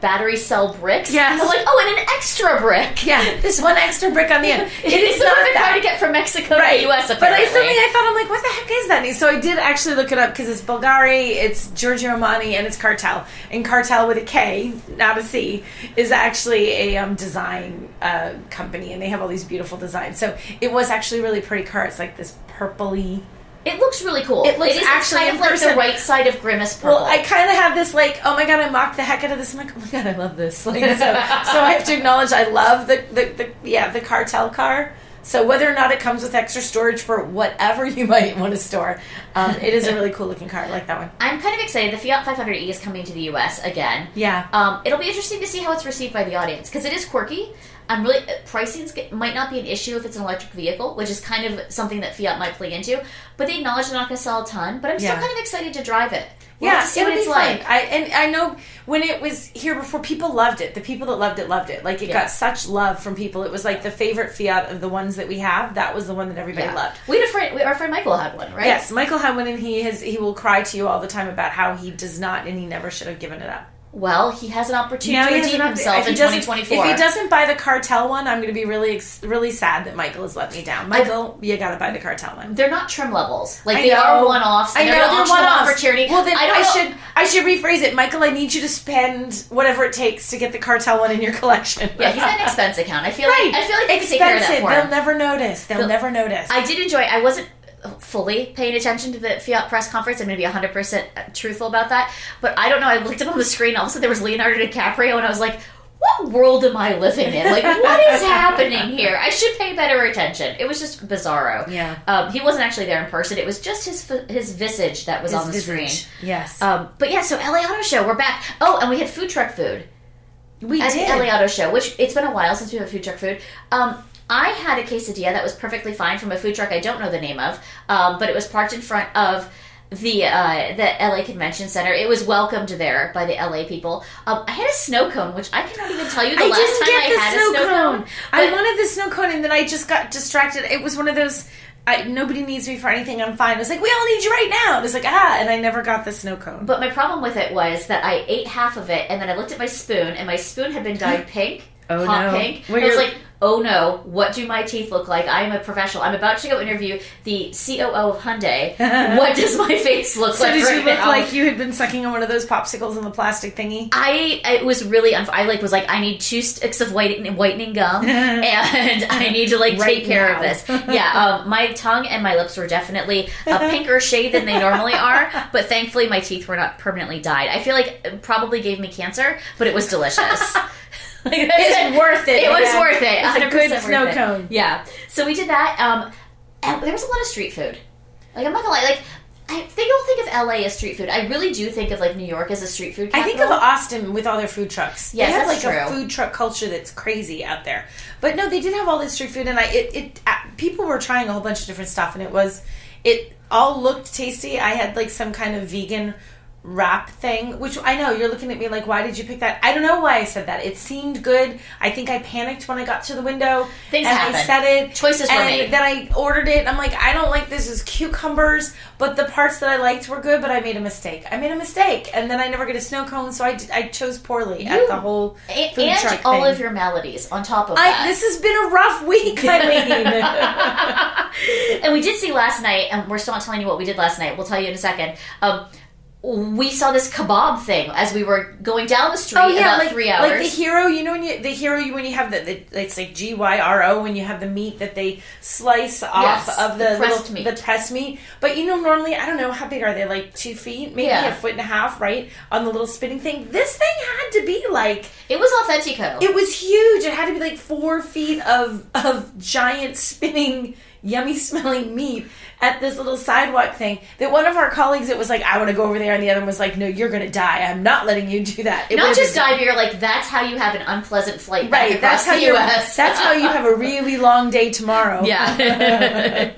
battery cell bricks. Yes. I was like, oh, and an extra brick. yeah, this one extra brick on the end. It's is not that. to get from Mexico right. to the U.S. But I Apparently. suddenly I thought I'm like, what the heck is that? And so I did actually look it up because it's Bulgari, it's Giorgio Armani, and it's Kartell. And Kartell with a K, not a C, is actually a um, design uh, company, and they have all these beautiful designs. So it was actually really pretty car. It's like this purpley. It looks really cool. It looks is, it's actually kind in of like person- the right side of Grimace purple. Well, I kind of have this like, oh my god, I mocked the heck out of this. I'm like, oh my god, I love this. Like, so, so I have to acknowledge I love the, the, the yeah the cartel car. So whether or not it comes with extra storage for whatever you might want to store, um, it is a really cool looking car. I like that one. I'm kind of excited. The Fiat 500e is coming to the U.S. again. Yeah. Um, it'll be interesting to see how it's received by the audience because it is quirky. I'm really pricing might not be an issue if it's an electric vehicle, which is kind of something that Fiat might play into. But they acknowledge they're not going to sell a ton. But I'm still Yeah. kind of excited to drive it. We'll yeah, see it what it's fun. like. I and I know when it was here before, people loved it. The people that loved it loved it. Like it Yeah. got such love from people. It was like the favorite Fiat of the ones that we have. That was the one that everybody Yeah. loved. We had a friend. We, our friend Michael had one, right? Yes, Michael had one, and he has he will cry to you all the time about how he does not and he never should have given it up. Well, he has an opportunity Now to redeem himself in doesn't- 2024. If he doesn't buy the cartel one, I'm going to be really really sad that Michael has let me down. Michael, you got to buy the cartel one. they're not trim levels. Like I they know. are one offs. I know they're they're auction them off one-offs for charity. Well, then I, I, should I should rephrase it, Michael. I need you to spend whatever it takes to get the cartel one in your collection. Yeah, he's got an expense account. I feel right. like I feel like they can take care of that Expensive. for They'll him. never notice. They'll They'll- never notice. I did enjoy. I wasn't fully paying attention to the Fiat press conference. I'm going to be 100 percent truthful about that. But I don't know. I looked up on the screen. All of a sudden, there was Leonardo DiCaprio, and I was like, "What world am I living in? Like, what is happening here? I should pay better attention." It was just bizarro. Yeah. Um, he wasn't actually there in person. It was just his his visage that was His on the visage. screen. Yes, Um, but yeah, so LA Auto Show, we're back. Oh, and we had food truck food we at did. the LA Auto Show, which it's been a while since we had food truck food. Um, I had a quesadilla that was perfectly fine from a food truck I don't know the name of, um, but it was parked in front of the uh, the LA Convention Center. It was welcomed there by the LA people. Um, I had a snow cone, which I cannot even tell you the I last didn't time get I the had snow, a snow cone. cone. I wanted the snow cone, and then I just got distracted. It was one of those. I, nobody needs me for anything. I'm fine. It was like we all need you right now. It was like ah, and I never got the snow cone. But my problem with it was that I ate half of it, and then I looked at my spoon, and my spoon had been dyed pink. Oh, hot no. pink. Well, I was like, oh no, what do my teeth look like? I am a professional. I'm about to go interview the COO of Hyundai. what does my face look so like? did you look now? like you had been sucking on one of those popsicles in the plastic thingy? I it was really unf- I like was like I need two sticks of whitening, whitening gum and I need to like Right take care now. of this. Yeah, um, my tongue and my lips were definitely a pinker shade than they normally are, but thankfully my teeth were not permanently dyed. I feel like it probably gave me cancer, but it was delicious. Like, It's worth it. It was yeah. worth it. It's a good snow it. cone. Yeah. So we did that. Um, there was a lot of street food. Like I'm not gonna lie, like. I, they don't think of LA as street food. I really do think of like New York as a street food. I think of Austin with all their food trucks. Yes, they have like a food truck culture that's crazy out there. But no, they did have all this street food, and I it, it uh, people were trying a whole bunch of different stuff, and it was it all looked tasty. I had like some kind of vegan wrap thing, which I know you're looking at me like, why did you pick that? I don't know why I said that. It seemed good. I think I panicked when I got to the window. Things and happen. I said it. Choices were made. Then I ordered it. I'm like, I don't like this as cucumbers, but the parts that I liked were good. But I made a mistake. I made a mistake, and then I never get a snow cone, so I, d- I chose poorly at the whole food and truck all thing. of your maladies on top of I, that. this has been a rough week, and we did see last night, and we're still not telling you what we did last night. We'll tell you in a second. Um, we saw this kebab thing as we were going down the street Oh yeah, like three hours. like the hero. You know when you the hero you when you have the, the it's like G Y R O when you have the meat that they slice off Yes, of the the, pressed little, meat. the pressed meat. But you know normally I don't know how big are they like two feet maybe Yeah. a foot and a half right on the little spinning thing. This thing had to be like it was authentico. it was huge. It had to be like four feet of of giant spinning yummy smelling meat at this little sidewalk thing that one of our colleagues it was like I want to go over there and the other one was like no you're gonna die I'm not letting you do that It not just die, but you're like that's how you have an unpleasant flight Right, across that's how the you. U.S. That's how you have a really long day tomorrow. Yeah,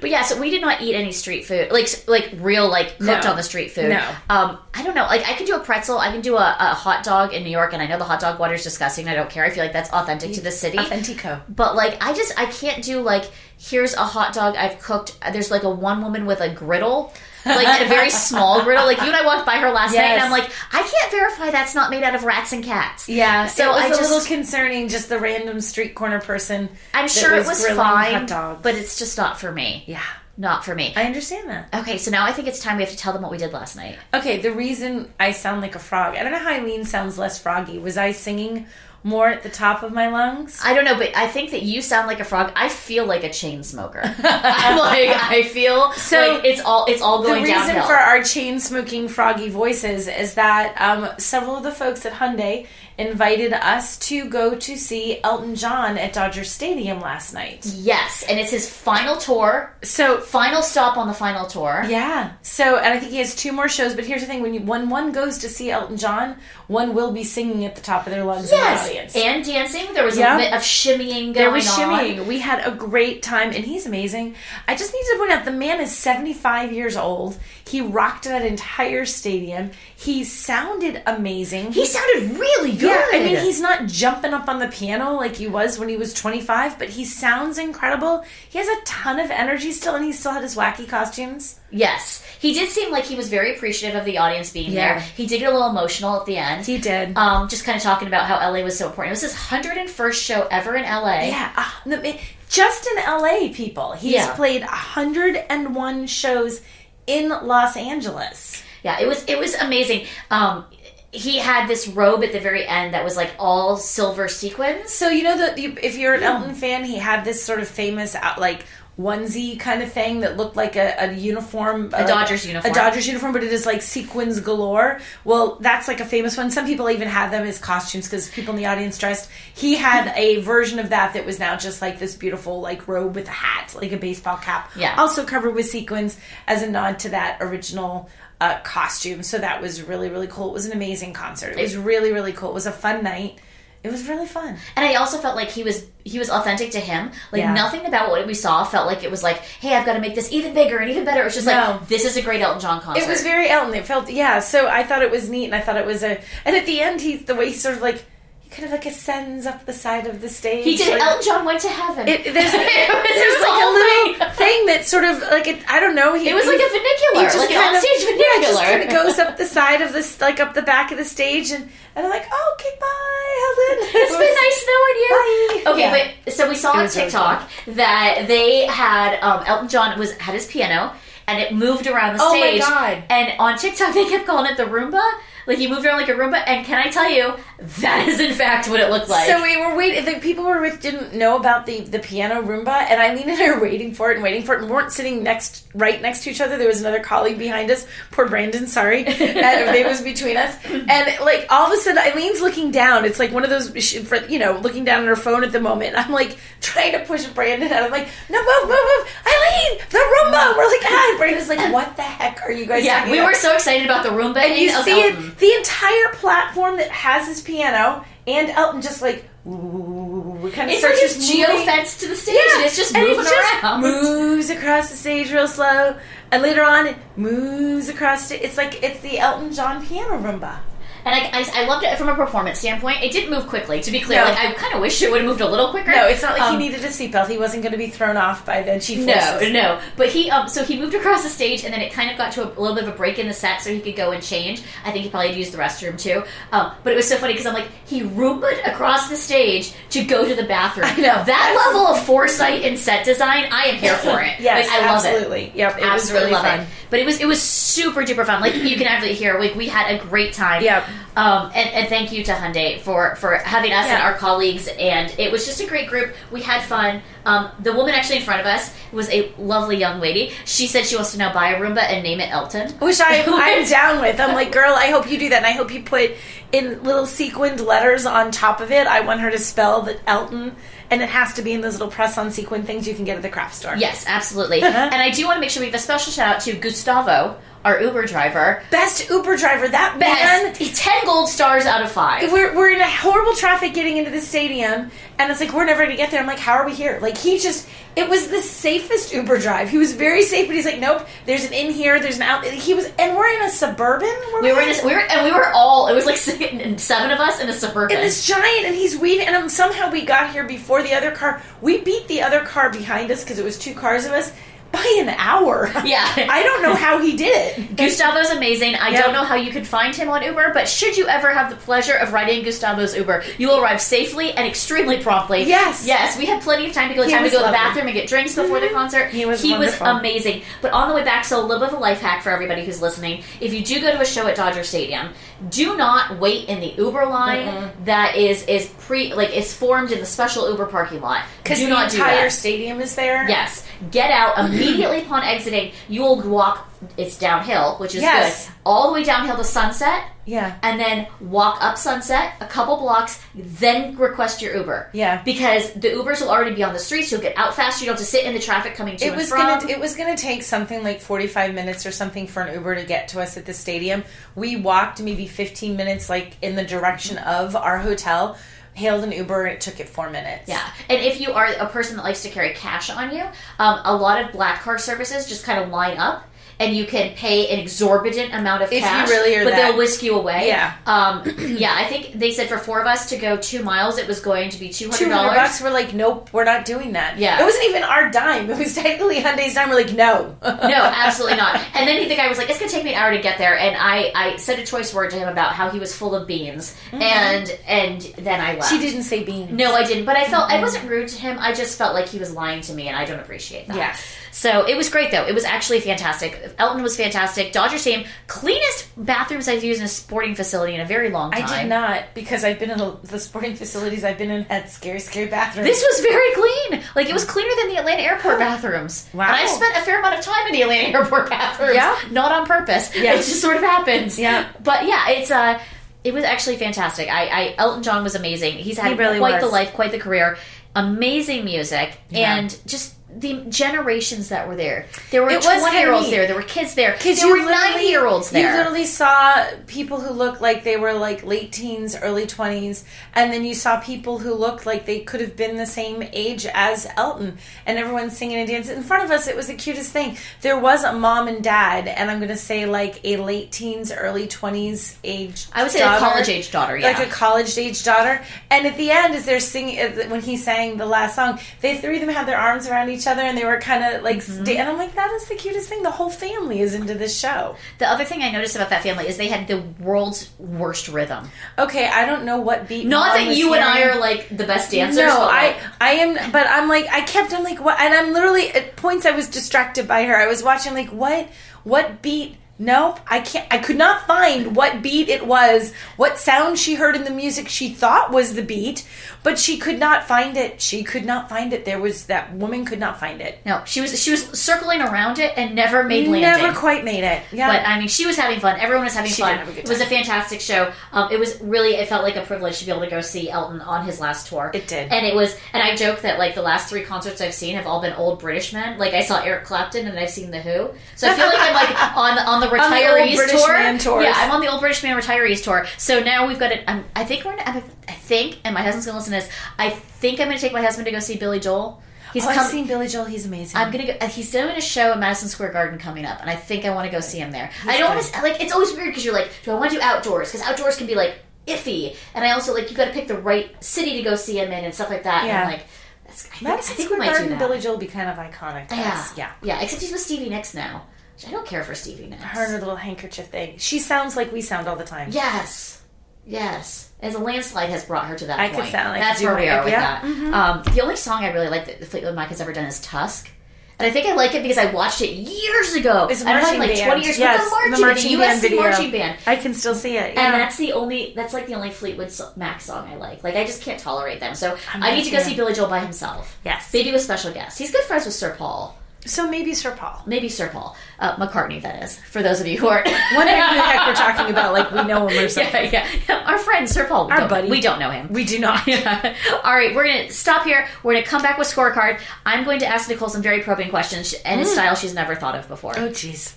but yeah. So we did not eat any street food, like like real, like cooked No. on the street food. No. Um, I don't know. Like I can do a pretzel. I can do a, a hot dog in New York, and I know the hot dog water is disgusting. I don't care. I feel like that's authentic to the city. Authentico. But like, I just I can't do like here's a hot dog I've cooked. There's like a one woman with a griddle. like a very small griddle. Like you and I walked by her last night, and I'm like, I can't verify that's not made out of rats and cats. Yeah, So it was I a just- little concerning. Just the random street corner person. I'm sure it was fine, hot dogs. but it's just not for me. yeah, Not for me. I understand that. Okay, so now I think it's time we have to tell them what we did last night. Okay, the reason I sound like a frog, I don't know how Eileen sounds less froggy. Was I singing more at the top of my lungs? I don't know, but I think that you sound like a frog. I feel like a chain smoker. I'm like I feel So, like it's all it's all going. the reason downhill. for our chain smoking froggy voices is that um, several of the folks at Hyundai invited us to go to see Elton John at Dodger Stadium last night. yes, and it's his final tour, So final stop on the final tour. Yeah. So, and I think he has two more shows. But here's the thing: when you, when one goes to see Elton John, one will be singing at the top of their lungs in the Yes, audience. and dancing. There was Yeah. a bit of shimmying going there was on. shimmying. We had a great time, and he's amazing. I just need to point out the man is 75 years old. He rocked that entire stadium. He sounded amazing. He sounded really good. Yeah, I mean, he's not jumping up on the piano like he was when he was 25, but he sounds incredible. He has a ton of energy still, and he still had his wacky costumes. Yes, he did seem like he was very appreciative of the audience being Yeah. there. He did get a little emotional at the end. He did. Um, just kind of talking about how LA was so important. It was his 101st show ever in LA. Yeah, uh, just in LA, people. He's Yeah. played 101 shows in Los Angeles. Yeah, it was it was amazing. Um, he had this robe at the very end that was like all silver sequins. So you know that you, if you're an Elton fan, he had this sort of famous uh, like onesie kind of thing that looked like a, a uniform, a Dodgers uniform. a Dodgers uniform, but it is like sequins galore. Well, that's like a famous one. Some people even had them as costumes because people in the audience dressed. He had a version of that that was now just like this beautiful like robe with a hat, like a baseball cap, Yeah. also covered with sequins as a nod to that original. Uh, costume, so that was really really cool. It was an amazing concert. It was really really cool. It was a fun night. It was really fun. And I also felt like he was he was authentic to him. Like Yeah. nothing about what we saw felt like it was like, hey, I've got to make this even bigger and even better. It was just No. like this is a great Elton John concert. It was very Elton. It felt yeah. So I thought it was neat, and I thought it was a. And at the end, he the way he sort of like he kind of like ascends up the side of the stage. he did. like, Elton John went to heaven. It, there's it was, there's like a a little thing. thing that sort of like it, I don't know. He, It was like a he funicular, just like an kind of- onstage Yeah, it just kind of goes up the side of this, like up the back of the stage, and and I'm like, oh, okay, bye, Helen. It's been nice knowing you. Bye. Okay, Yeah. but so we saw on was really TikTok that they had um, Elton John was had his piano and it moved around the stage. Oh my stage. God. And on TikTok they kept calling it the Roomba. Like he moved around like a Roomba, and can I tell you, that is in fact what it looked like. So we were waiting. The people we were with didn't know about the the piano Roomba, and Eileen and I were waiting for it and waiting for it, and weren't sitting next right next to each other. There was another colleague behind us. Poor Brandon, sorry, and it was between us. And like all of a sudden, Eileen's looking down. It's like one of those, you know, looking down at her phone at the moment. I'm like trying to push Brandon, out. I'm like, no, move, move, move, Eileen, the Roomba. We're like, ah. And Brandon's like, what the heck are you guys? yeah, we about? were so excited about the Roomba and you see it the entire platform that has his piano and Elton just like kind of It's like starts it's just moving. geofenced to the stage, and it's just and moving it just around. Moves across the stage real slow, and later on it moves across. It. It's like it's the Elton John piano Roomba. And I, I, I loved it from a performance standpoint. It didn't move quickly, to be clear. No. Like I kind of wish it would have moved a little quicker. No, it's not like Um, he needed a seatbelt. He wasn't going to be thrown off by the chief No, no. But he, um, so he moved across the stage, and then it kind of got to a, little bit of a break in the set, so he could go and change. I think he probably had to the restroom too. Um, but it was so funny because I'm like, he Roomba'd across the stage to go to the bathroom. I know. that level of foresight in set design. I am here for it. Yes, Like, I love it. absolutely. Yep, it was really fun. it. But it was it was super duper fun. Like you can actually hear, like we had a great time. Yep. Um, and, and thank you to Hyundai for for having us and our colleagues, and it was just a great group. We had fun. Um, the woman actually in front of us was a lovely young lady. She said she wants to now buy a Roomba and name it Elton. Which I, I'm down with. I'm like, girl, I hope you do that, and I hope you put in little sequined letters on top of it. I want her to spell the Elton, and it has to be in those little press-on sequin things you can get at the craft store. Yes, absolutely. Uh-huh. and I do want to make sure we have a special shout out to Gustavo, our Uber driver. Best Uber driver, that man. Ten gold stars out of five. We're, we're in a horrible traffic getting into the stadium, and it's like we're never gonna get there. I'm like, how are we here? Like he just, it was the safest Uber drive. He was very safe, but he's like, nope. There's an in here. There's an out. He was, and we're in a suburban. We were in this, we were and we were all it was like seven of us in a suburban. It this giant, and he's weaving. And somehow we got here before the other car. We beat the other car behind us because it was two cars of us by an hour. Yeah. I don't know how he did it. Gustavo's amazing. I Yeah. don't know how you could find him on Uber, but should you ever have the pleasure of riding Gustavo's Uber, you will arrive safely and extremely promptly. Yes. Yes, we had plenty of time to go He time to go to the bathroom and get drinks before the mm-hmm. concert. He was he was amazing. But on the way back, so a little bit of a life hack for everybody who's listening. If you do go to a show at Dodger Stadium, do not wait in the Uber line that is is pre like is formed in the special Uber parking lot. Because the not do entire that. stadium is there. Yes. Get out immediately upon exiting. You will walk. It's downhill, which is Yes. good. All the way downhill to Sunset. Yeah. And then walk up Sunset a couple blocks. Then request your Uber. Yeah. Because the Ubers will already be on the streets. You'll get out faster. You don't have to sit in the traffic coming to It was from. gonna. It was gonna take something like forty five minutes or something for an Uber to get to us at the stadium. We walked maybe fifteen minutes, like in the direction of our hotel. Hailed an Uber. and It took it four minutes. Yeah, and if you are a person that likes to carry cash on you, um, a lot of black card services just kind of line up, and you can pay an exorbitant amount of If cash. really but that- they'll whisk you away. Yeah. um, yeah. I think they said for four of us to go two miles, it was going to be two hundred dollars. We're like, nope, we're not doing that. Yeah. it wasn't even our dime. It was technically Hyundai's dime. We're like, no, no, absolutely not. And then the guy was like, "It's gonna take me an hour to get there," and I, I said a choice word to him about how he was full of beans, and and then I left. She didn't say beans. No, I didn't. But I felt I wasn't rude to him. I just felt like he was lying to me, and I don't appreciate that. Yes. So it was great, though. It was actually fantastic. Elton was fantastic. Dodger Stadium, cleanest bathrooms I've used in a sporting facility in a very long time. I did not because I've been in a, the sporting facilities I've been in had scary, scary bathrooms. This was very clean. Like it was cleaner than the Atlanta airport bathrooms. Wow. And I've spent a fair amount of time in the Atlanta airport bathrooms. Yeah. Not on purpose. Yeah. It just sort of happens. Yeah. But yeah, it's uh it was actually fantastic. I, I Elton John was amazing. He's had He really quite the life, quite the career. Amazing music Yeah. and just the generations that were there. There were twenty year olds there. There were kids there. Because There were ninety year olds there. You literally saw people who looked like they were like late teens, early twenties, and then you saw people who looked like they could have been the same age as Elton, and everyone singing and dancing in front of us. It was the cutest thing. There was a mom and dad, and I'm going to say like a late teens, early twenties age. I would say a college-age daughter, yeah. like a college age daughter. And at the end, as they're singing, uh, when he sang the last song, they three of them had their arms around each other, and they were kind of like, Mm-hmm. sta- and I'm like, that is the cutest thing. The whole family is into this show. the other thing I noticed about that family is they had the world's worst rhythm. Okay, I don't know what beat. Not that you and I are like the best dancers. No, but, I like, I am, but I'm like I kept. I'm like what, and I'm literally at points I was distracted by her. I was watching like what what beat. Nope, I can't. I could not find what beat it was, what sound she heard in the music she thought was the beat, but she could not find it. She could not find it. There was that woman could not find it. No, she was she was circling around it and never made landing. Never quite made it. Yeah, But I mean, she was having fun. Everyone was having She fun. did have a good It was a fantastic show. Um, it was really. It felt like a privilege to be able to go see Elton on his last tour. It did. and it was. And I joke that like the last three concerts I've seen have all been old British men. Like I saw Eric Clapton and I've seen the Who. So I feel like I'm like on on the the retirees British tour. man tours. Yeah, I'm on the old British man retirees tour. So now we've got it. I think we're. Gonna, I think, and my husband's gonna listen to this. I think I'm gonna take my husband to go see Billy Joel. He's oh, I've come- seen Billy Joel. He's amazing. I'm gonna go. uh, He's doing a show at Madison Square Garden coming up, and I think I want to go see him there. I don't want to like. It's always weird because you're like, do I want to do outdoors? Because outdoors can be like iffy, and I also like you got to pick the right city to go see him in and stuff like that. And Yeah. I'm like, that's, I think, I Madison think we Square Garden, that. Billy Joel would be kind of iconic. yeah, yeah. yeah. Except he's with Stevie Nicks now. I don't care for Stevie Nicks. Her and her little handkerchief thing. She sounds like we sound all the time. Yes. Yes. As a landslide has brought her to that I point. could sound like That's where we are with yeah. Mm-hmm. that. Um, the only song I really like that Fleetwood Mac has ever done is Tusk. And I think I like it because I watched it years ago. It's a I don't know, marching like band. 20 years yes, with the marching, the marching band, video. marching band. I can still see it. And that's the only, that's like the only Fleetwood Mac song I like. Like, I just can't tolerate them. So I'm I need to go see Billy Joel by himself. Yes. Maybe with special guests. He's good friends with Sir Paul. So maybe Sir Paul. Maybe Sir Paul. Uh, McCartney, that is. For those of you who aren't. Wondering who the heck we're talking about, like we know him or something. yeah, yeah. Our friend Sir Paul. We Our don't- buddy. We don't know him. We do not. All right, we're going to stop here. We're going to come back with scorecard. I'm going to ask Nicole some very probing questions and a style she's never thought of before. Oh, jeez.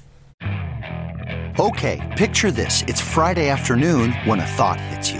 Okay, picture this. It's Friday afternoon when a thought hits you.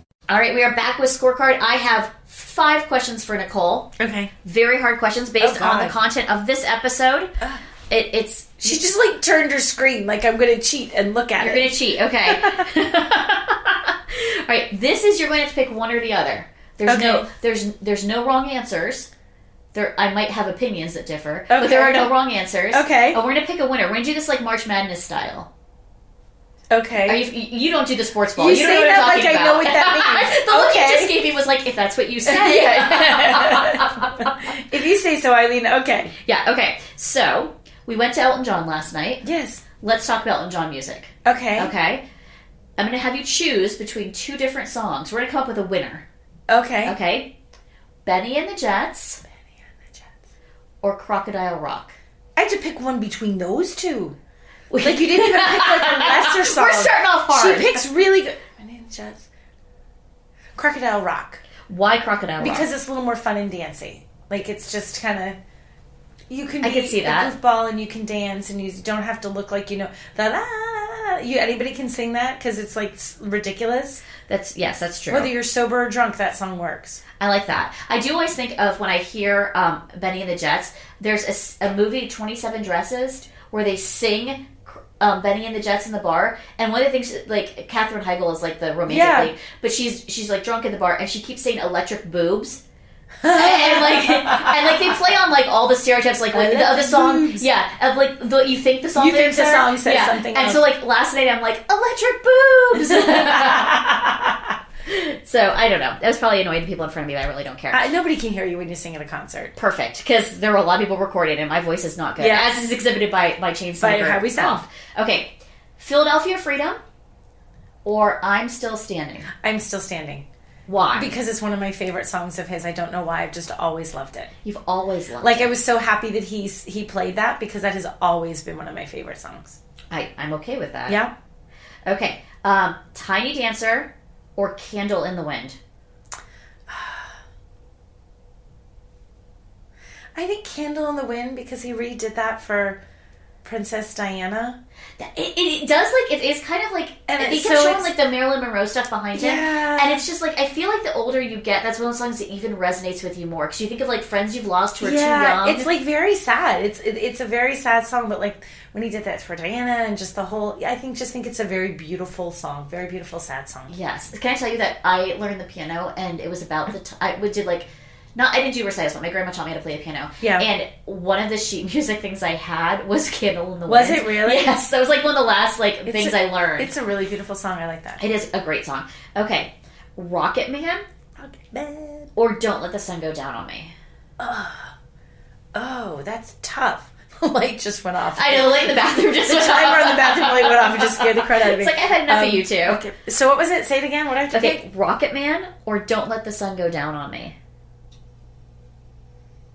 All right, we are back with scorecard. I have five questions for Nicole. Okay. Very hard questions based Oh, on the content of this episode. It, it's She just like turned her screen like I'm going to cheat and look at it. you're going to cheat. Okay. All right, this is you're going to have to pick one or the other. There's no there's there's no wrong answers. There, I might have opinions that differ, but there are no wrong answers. Okay. and we're gonna pick a winner. We're gonna do this like March Madness style. Okay. Are you, you don't do the sports ball. You You, say know what that like talking I know what that means. the look you just gave me was like, if that's what you say. if you say so, Eileen, okay. yeah. Okay. So we went to Elton John last night. Yes. Let's talk about Elton John music. Okay. Okay. I'm gonna have you choose between two different songs. We're gonna come up with a winner. Okay. Okay. Bennie and the Jets. Bennie and the Jets. Or Crocodile Rock. I had to pick one between those two. Like you didn't even pick like a lesser song. We're starting off hard. She picks really good. My name's Jess. Crocodile Rock Why Crocodile Rock? because it's a little more fun and dancey. Like it's just kind of. You can be I can see a that. goofball and you can dance and you don't have to look like you know the la la la. la. You anybody can sing that because it's like ridiculous. that's yes, that's true. Whether you're sober or drunk, that song works. I like that. I do always think of when I hear um, Bennie and the Jets. There's a movie, Twenty Seven Dresses, where they sing um, Bennie and the Jets in the bar, and one of the things like Katherine Heigl is like the romantic Yeah. lead, but she's she's like drunk in the bar, and she keeps saying electric boobs. and like and like they play on like all the stereotypes like with the other song boobs. yeah of like the, you think the song You think the song says yeah. something and else. so like last night I'm like electric boobs so I don't know that was probably annoying the people in front of me but I really don't care Uh, nobody can hear you when you sing at a concert. perfect because there were a lot of people recording and my voice is not good Yeah. as is exhibited by by chain By how we sound. okay Philadelphia Freedom or I'm still standing I'm still standing why because it's one of my favorite songs of his. I don't know why. I've just always loved it. you've always loved Like it. I was so happy that he's he played that because that has always been one of my favorite songs. I, I'm okay with that Yeah. okay um, Tiny Dancer or Candle in the Wind? I think Candle in the Wind because he redid that for Princess Diana. It, it, it does like it is kind of like And they it's- kept so showing like the Marilyn Monroe stuff behind him, Yeah. and it's just like I feel like the older you get, that's one of those songs that even resonates with you more because you think of like friends you've lost who are too young. it's like very sad. It's it, it's a very sad song, but like when he did that for Diana and just the whole, I think just think it's a very beautiful song, very beautiful sad song. yes. Can I tell you that I learned the piano and it was about the t- I would did like. Not, I didn't do recitals, but my grandma taught me how to play the piano. Yeah. And one of the sheet music things I had was "Candle in the Was Wind." Was it really? Yes, that was like one of the last like It's things a- I learned. It's a really beautiful song. I like that. it is a great song. Okay, Rocket Man Rocket Man. or "Don't Let the Sun Go Down on Me." Oh, oh that's tough. The light just went off. I know, like the bathroom just the went timer off. on the bathroom light went off and just scared the crap out of me. It's like I've had enough of Um, you two. Okay. So what was it? Say it again. What I have to pick? Okay, Rocket Man or Don't Let the Sun Go Down on Me.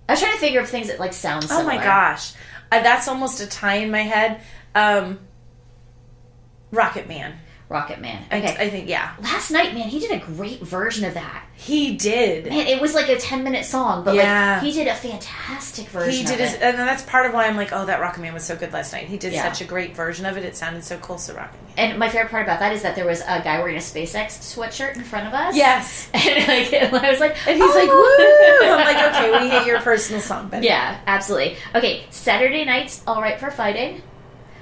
I was trying to figure of things that like sound. Oh my gosh, uh, that's almost a tie in my head. Um, Rocket Man. Rocket Man. Okay. I, think yeah, Last night, man, he did a great version of that. he did. Man, it was like a ten minute song, but Yeah. like he did a fantastic version. He did his, it. and that's part of why I'm like, oh, that Rocket Man was so good last night. He did Yeah. such a great version of it. It sounded so cool, so Rocket Man. And my favorite part about that is that there was a guy wearing a SpaceX sweatshirt in front of us. Yes. And like, I was like, And he's oh, like, "Oh." woo! I'm like, okay, we hit your personal song, but Yeah, absolutely. Okay, Saturday night's All Right for Fighting,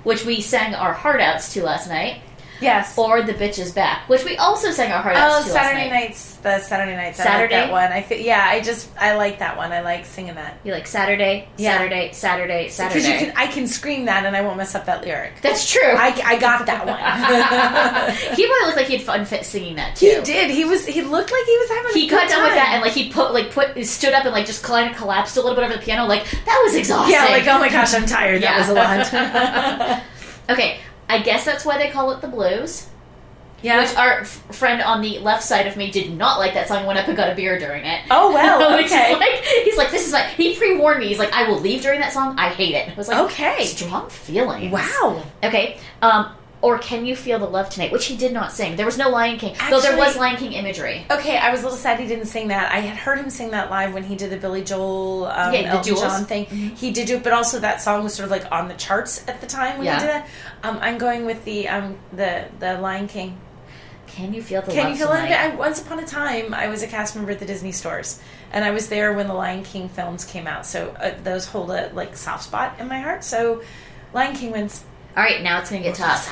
which we sang our heart outs to last night, yes. or The Bitch is Back, which we also sang our heart Oh, to Saturday night. nights, the Saturday nights. I Saturday? like that one. I fe- yeah, I just I like that one. I like singing that You like Saturday, Yeah. Saturday, Saturday, Saturday. because you can I can scream that and I won't mess up that lyric. That's true. I, I got that one. he probably looked like he had fun fit singing that too. he did. He was. He looked like he was having. He got done with that and like he put like put stood up and like just kind of collapsed a little bit over the piano. Like that was exhausting. Yeah, like oh my gosh, I'm tired. That was a lot. Okay, I guess that's why they call it the blues. yeah. Which our f- friend on the left side of me did not like that song. Went up and got a beer during it. oh well. Okay. like he's like this is like he pre warned me. He's like I will leave during that song. I hate it. I was like Okay. strong feelings. wow. Okay. Um. Or can you feel the love tonight? Which he did not sing. There was no Lion King, though there was Lion King imagery. Okay, I was a little sad he didn't sing that. I had heard him sing that live when he did the Billy Joel, um, Yeah, the Elton John thing. He did do it, but also that song was sort of like on the charts at the time when Yeah. he did that. Um, I'm going with the um, the the Lion King. Can you feel the Can love you feel tonight? it? I, once upon a time, I was a cast member at the Disney stores, and I was there when the Lion King films came out. So uh, those hold a like soft spot in my heart. So Lion King wins. All right, now it's gonna get tough.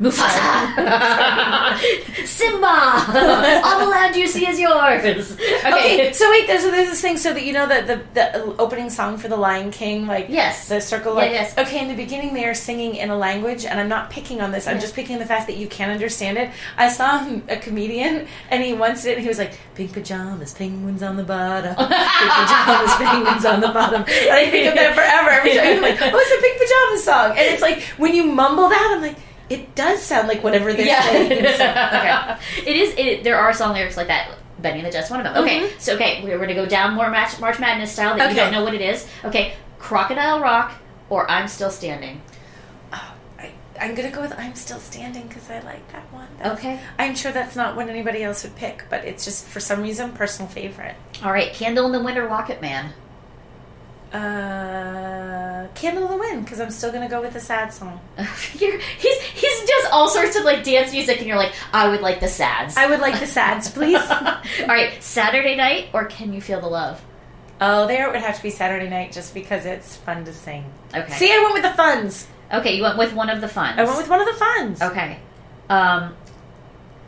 Mufasa, Simba, all the land you see is yours. Okay. Okay, so wait, there's there's this thing so that you know that the the opening song for the Lion King, like Yes. the circle. Yeah, Like, yes. Okay, in the beginning they are singing in a language, and I'm not picking on this. I'm just picking the fact that you can't understand it. I saw him, a comedian, and he once did. And he was like, "Pink pajamas, penguins on the bottom. Pink pajamas, penguins on the bottom." And I think of that forever. Every time I'm like, "Oh, it's a pink pajamas song," and it's like when you mumble that, I'm like. It does sound like whatever they're saying. It's- It is. It, there are song lyrics like that. Bennie and the Jets, one of them. Okay, so okay, we're going to go down more match, March Madness style that you Mm-hmm. Don't know what it is. Okay, Crocodile Rock or I'm Still Standing. I, I'm gonna go with "I'm Still Standing" because I like that one. That's- Okay. I'm sure that's not what anybody else would pick, but it's just for some reason personal favorite. All right, Candle in the Wind or Rocket Man. Uh, "Candle in the Wind" because I'm still gonna go with the sad song. You're, he's he's does all sorts of like dance music, and you're like, I would like the sads. I would like the sads, please. all right, Saturday night or Can You Feel the Love? oh, there it would have to be Saturday night just because it's fun to sing. Okay. See, I went with the funs. Okay, you went with one of the funs. I went with one of the funs. Okay. Um,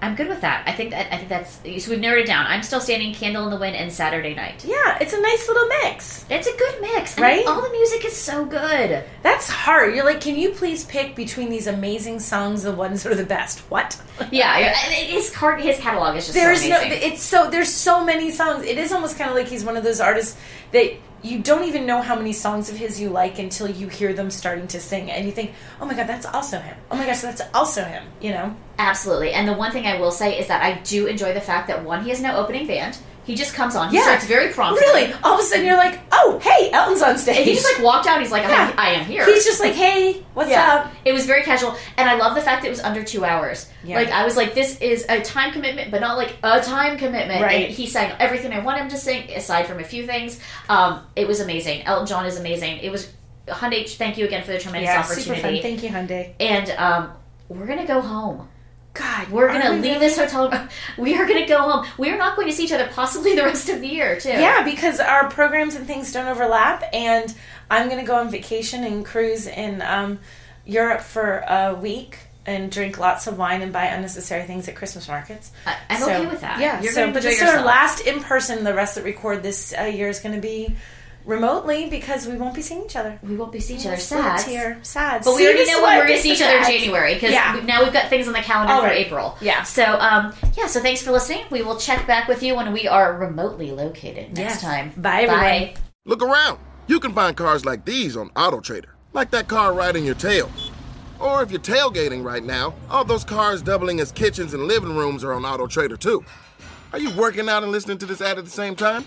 I'm good with that. I think that I think that's so we've narrowed it down. I'm still standing Candle in the Wind and Saturday Night. Yeah, it's a nice little mix. It's a good mix, Right? All the music is so good. That's hard. You're like, can you please pick between these amazing songs the ones that are the best? What? Yeah, yeah, his card, his catalog is just There's so no. It's so. There's so many songs. It is almost kind of like he's one of those artists that you don't even know how many songs of his you like until you hear them starting to sing, and you think, oh my god, that's also him. Oh my gosh, that's also him. You know. Absolutely. And the one thing I will say is that I do enjoy the fact that one, he has no opening band. He just comes on. He Yeah. starts very promptly. Really, all of a sudden you're like, oh hey, Elton's on stage. And he just like walked out. He's like, Yeah. I, I am here. He's just like, hey, what's yeah. up? It was very casual, and I love the fact that it was under two hours. Yeah. Like I was like, this is a time commitment, but not like a time commitment. Right. And he sang everything I want him to sing, aside from a few things. Um, it was amazing. Elton John is amazing. It was Hyundai. Thank you again for the tremendous Yeah, super fun. Thank you, Hyundai. and um, we're gonna go home. God, We're gonna we leave this hotel. We are gonna go home. We are not going to see each other possibly the rest of the year too. Yeah, because our programs and things don't overlap, and I'm going to go on vacation and cruise in um, Europe for a week and drink lots of wine and buy unnecessary things at Christmas markets. I- I'm okay with that. Yeah, You're so but this is our last in person. The rest that record this uh, year is going to be remotely because we won't be seeing each other. We won't be seeing each other. Split Sad. here, sad. But we See, already know when we're going to see each the other in. January because Yeah. now we've got things on the calendar All for right. April. Yeah. So um, yeah. So thanks for listening. We will check back with you when we are remotely located next Yes. time. Bye, everyone. Bye. Look around. You can find cars like these on AutoTrader, like that car right in your tail. Or if you're tailgating right now, all those cars doubling as kitchens and living rooms are on AutoTrader too. Are you working out and listening to this ad at the same time?